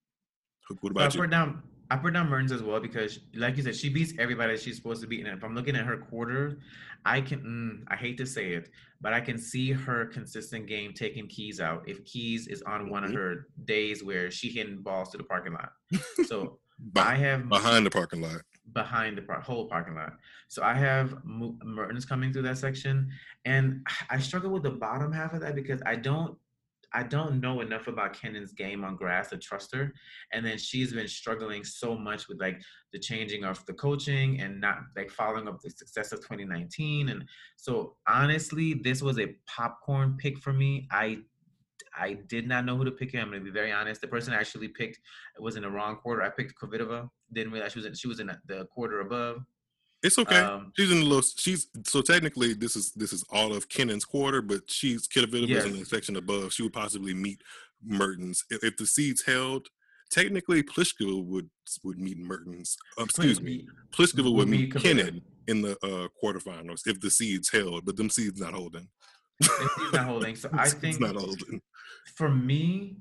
What about I you? Put down, I put down Mertens as well because, like you said, she beats everybody she's supposed to beat. And if I'm looking at her quarter, I can, mm, I hate to say it, but I can see her consistent game taking Keys out. If Keys is on one mm-hmm. of her days where she hitting balls to the parking lot, so Be- I have behind the parking lot. Behind the par- whole parking lot. So I have Mertens coming through that section, and [SIGHS] I struggle with the bottom half of that because I don't. I don't know enough about Kenin's game on grass to trust her. And then she's been struggling so much with like the changing of the coaching and not like following up the success of 2019. And so honestly, this was a popcorn pick for me. I I did not know who to pick here. I'm going to be very honest. The person I actually picked was in the wrong quarter. I picked Kvitova. Didn't realize she was in, she was in the quarter above. It's okay. Um, she's in the little. She's so technically this is this is all of Kenin's quarter, but she's Kvitova's Yes. in the section above. She would possibly meet Mertens if, if the seeds held. Technically, Pliskova would would meet Mertens. Um, excuse me, Pliskova would, meet Kvitova. Kennon in the uh, quarterfinals if the seeds held, but them seeds not holding. He's not holding. So I [LAUGHS] think for me,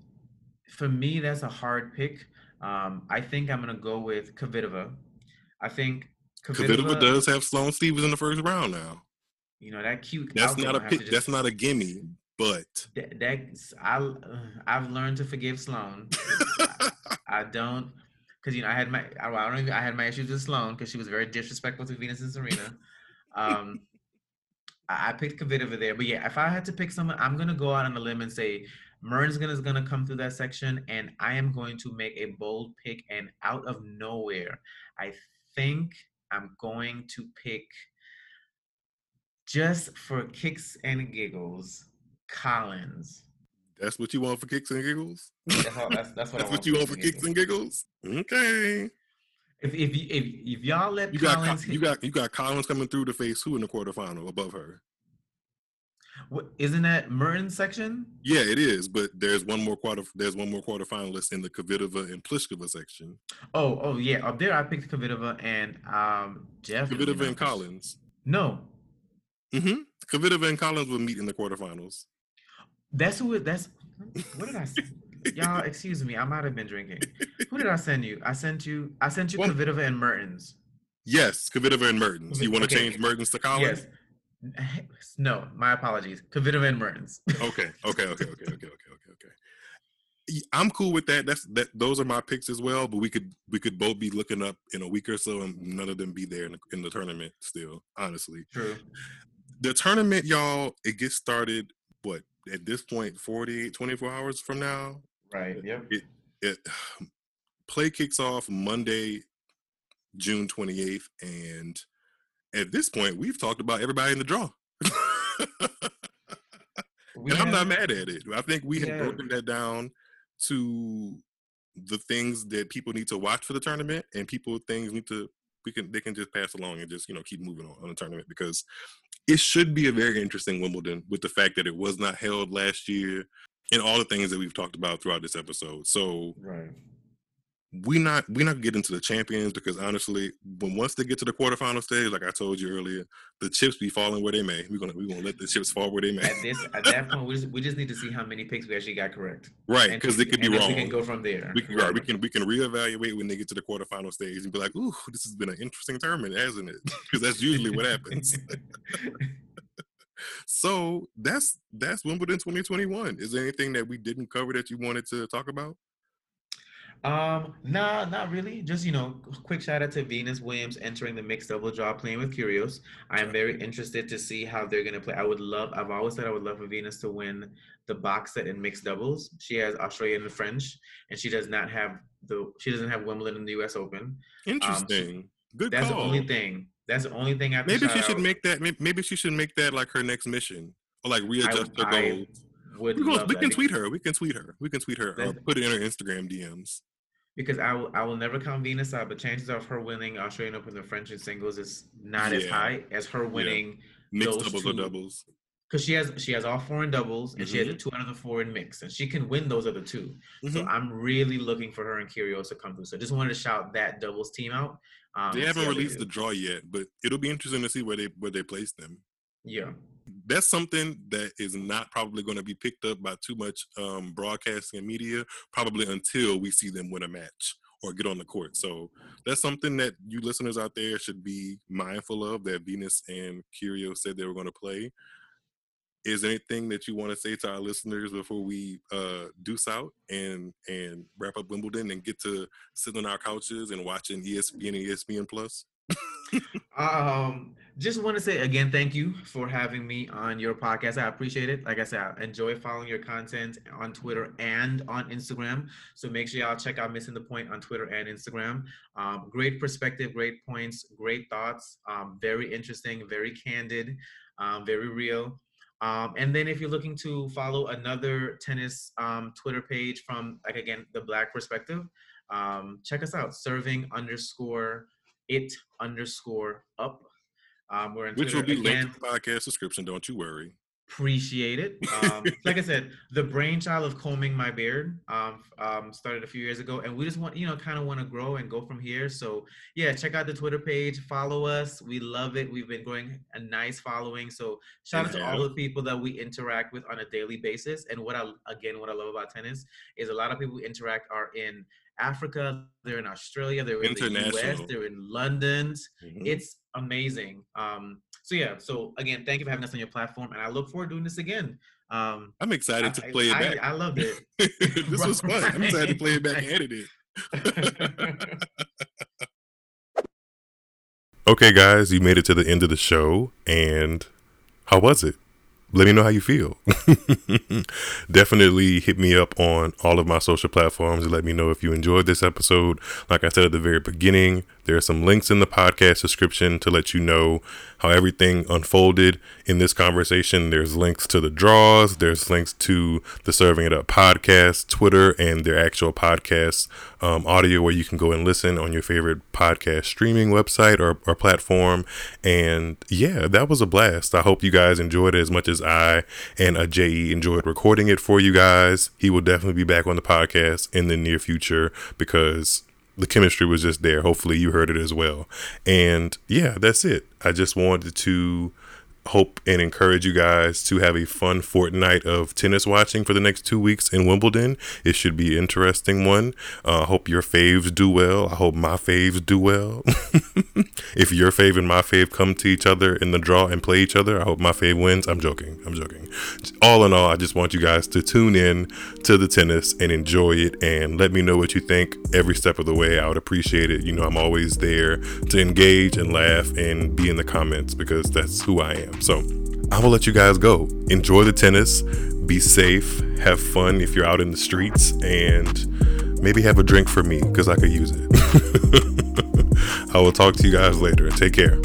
for me, that's a hard pick. Um, I think I'm gonna go with Kvitova. I think Kvitova does have Sloane Stevens in the first round now. You know that cute. That's not a will have to pick. just- That's not a gimme. But That, that's I. uh, I've learned to forgive Sloane. [LAUGHS] I don't, because you know I had my. I, I don't even. I had my issues with Sloane because she was very disrespectful to Venus and Serena. Um, I, picked Kvitova there, but yeah, if I had to pick someone, I'm gonna go out on a limb and say Mern's gonna is gonna come through that section, and I am going to make a bold pick. And out of nowhere, I think I'm going to pick just for kicks and giggles, Collins. that's what you want for kicks and giggles. That's, all, that's, that's what I That's want what you want for kicks and giggles. Okay. If if if, if y'all let You got Collins, you got you got Collins coming through to face who in the quarterfinal above her. what, isn't that Mertens section? Yeah, it is, but there's one more quarter. There's one more quarterfinalist in the Kvitova and Pliskova section. Oh oh yeah, up there I picked Kvitova and um Jeff. Kvitova and Collins. No, Mm-hmm. Kvitova and Collins will meet in the quarterfinals. that's who. it- That's what did I? s- Y'all, excuse me, I might have been drinking. Who did I send you? I sent you. I sent you well, and Mertens. Yes, Kvitova and Mertens. You want to okay. change Mertens to Collins? Yes. [LAUGHS] No, my apologies. Kvitova and Mertens. okay. Okay. Okay. Okay. Okay. Okay. Okay. Okay. I'm cool with that. That's that. Those are my picks as well. But we could we could both be looking up in a week or so, and none of them be there in the, in the tournament. Still, honestly. True. The tournament, y'all, it gets started. What at this point 48 24 hours from now Right. Yep. it, it [SIGHS] play kicks off Monday, June 28th, and at this point, we've talked about everybody in the draw. [LAUGHS] And I'm not mad at it. I think we have Yeah. broken that down to the things that people need to watch for the tournament, and people things need to we can they can just pass along and just you know keep moving on on the tournament because it should be a very interesting Wimbledon with the fact that it was not held last year and all the things that we've talked about throughout this episode. So Right. we not we not get into the champions because honestly, when once they get to the quarterfinal stage, like I told you earlier, the chips be falling where they may. We're gonna we're gonna let the chips fall where they may. At this, at that point, we just, we just need to see how many picks we actually got correct. right, because it could be wrong. We can go from there. We can, right, we can we can reevaluate when they get to the quarterfinal stage and be like, "Ooh, this has been an interesting tournament, hasn't it?" Because that's usually what happens. [LAUGHS] so that's that's Wimbledon 2021. Is there anything that we didn't cover that you wanted to talk about? Um, nah, not really. Just you know, quick shout out to Venus Williams entering the mixed double draw, playing with Kyrgios. I am very interested to see how they're gonna play. I would love. I've always said I would love for Venus to win the box set in mixed doubles. She has Australian and French, and she does not have the. She doesn't have Wimbledon in the U.S. Open. Interesting. Good That's call. the only thing. That's the only thing I. Maybe she should make that. Maybe she should make that like her next mission, or like readjust her I goals. would We, gonna- we can tweet her. We can tweet her. We can tweet her. Or put it in her Instagram DMs. because I will, I will never count Venus out, but chances of her winning Australian Open, the French and singles is not as high as her winning Mixed Those doubles or doubles. because she has she has all four in doubles and she has the Mhm. two out of the four in mix, and she can win those other 2 So Mhm. I'm really looking for her and Kyrgios to come through. So I just wanted to shout that doubles team out. Um, They haven't released the draw yet, but it'll be interesting to see where they where they place them. yeah. That's something that is not probably going to be picked up by too much um, broadcasting and media, probably until we see them win a match or get on the court. So that's something that you listeners out there should be mindful of. That Venus and Kyrgios said they were going to play. Is there anything that you want to say to our listeners before we uh, deuce out and and wrap up Wimbledon and get to sitting on our couches and watching ESPN and ESPN Plus? [LAUGHS] Um, just want to say again, thank you for having me on your podcast. I appreciate it. Like I said, I enjoy following your content on Twitter and on Instagram. So make sure y'all check out Missing the Point on Twitter and Instagram. Um, great perspective, great points, great thoughts. Um, very interesting, very candid, um, very real. Um, and then if you're looking to follow another tennis um, Twitter page from, like again, the Black perspective, um, check us out. Serving underscore it underscore up. Um, we're on Which Twitter will be again. linked to the podcast description. Don't you worry. Appreciate it. Um, [LAUGHS] like I said, the brainchild of combing my beard um, um, started a few years ago, and we just want you know kind of want to grow and go from here. So yeah, check out the Twitter page, follow us. We love it. We've been growing a nice following. So shout out to all the people that we interact with on a daily basis. And what I again, what I love about tennis is a lot of people we interact are in Africa, they're in Australia, they're in the US, they're in London. Mhm. It's amazing. Um, so yeah, so again, thank you for having us on your platform, and I look forward to doing this again. Um, I'm excited to I- play it I, back. I loved it. [LAUGHS] this was fun. I'm [LAUGHS] excited to play it back and edit it. [LAUGHS] Okay, guys, you made it to the end of the show, and how was it? Let me know how you feel. [LAUGHS] Definitely hit me up on all of my social platforms and let me know if you enjoyed this episode. Like I said at the very beginning, there are some links in the podcast description to let you know how everything unfolded in this conversation. There's links to the draws, there's links to the Serving It Up podcast, Twitter, and their actual podcast um, audio where you can go and listen on your favorite podcast streaming website or, or platform. And yeah, that was a blast. I hope you guys enjoyed it as much as I and JE enjoyed recording it for you guys. He will definitely be back on the podcast in the near future because the chemistry was just there. Hopefully, you heard it as well. And yeah, that's it. I just wanted to hope and encourage you guys to have a fun fortnight of tennis watching for the next two weeks in Wimbledon. It should be an interesting one. Uh, I hope your faves do well. I hope my faves do well. [LAUGHS] if your fave and my fave come to each other in the draw and play each other, I hope my fave wins. I'm joking. I'm joking. All in all, I just want you guys to tune in to the tennis and enjoy it and let me know what you think every step of the way. I would appreciate it. You know, I'm always there to engage and laugh and be in the comments because that's who I am. So I will let you guys go. Enjoy the tennis. Be safe. Have fun if you're out in the streets and maybe have a drink for me because I could use it. [LAUGHS] I will talk to you guys later. Take care.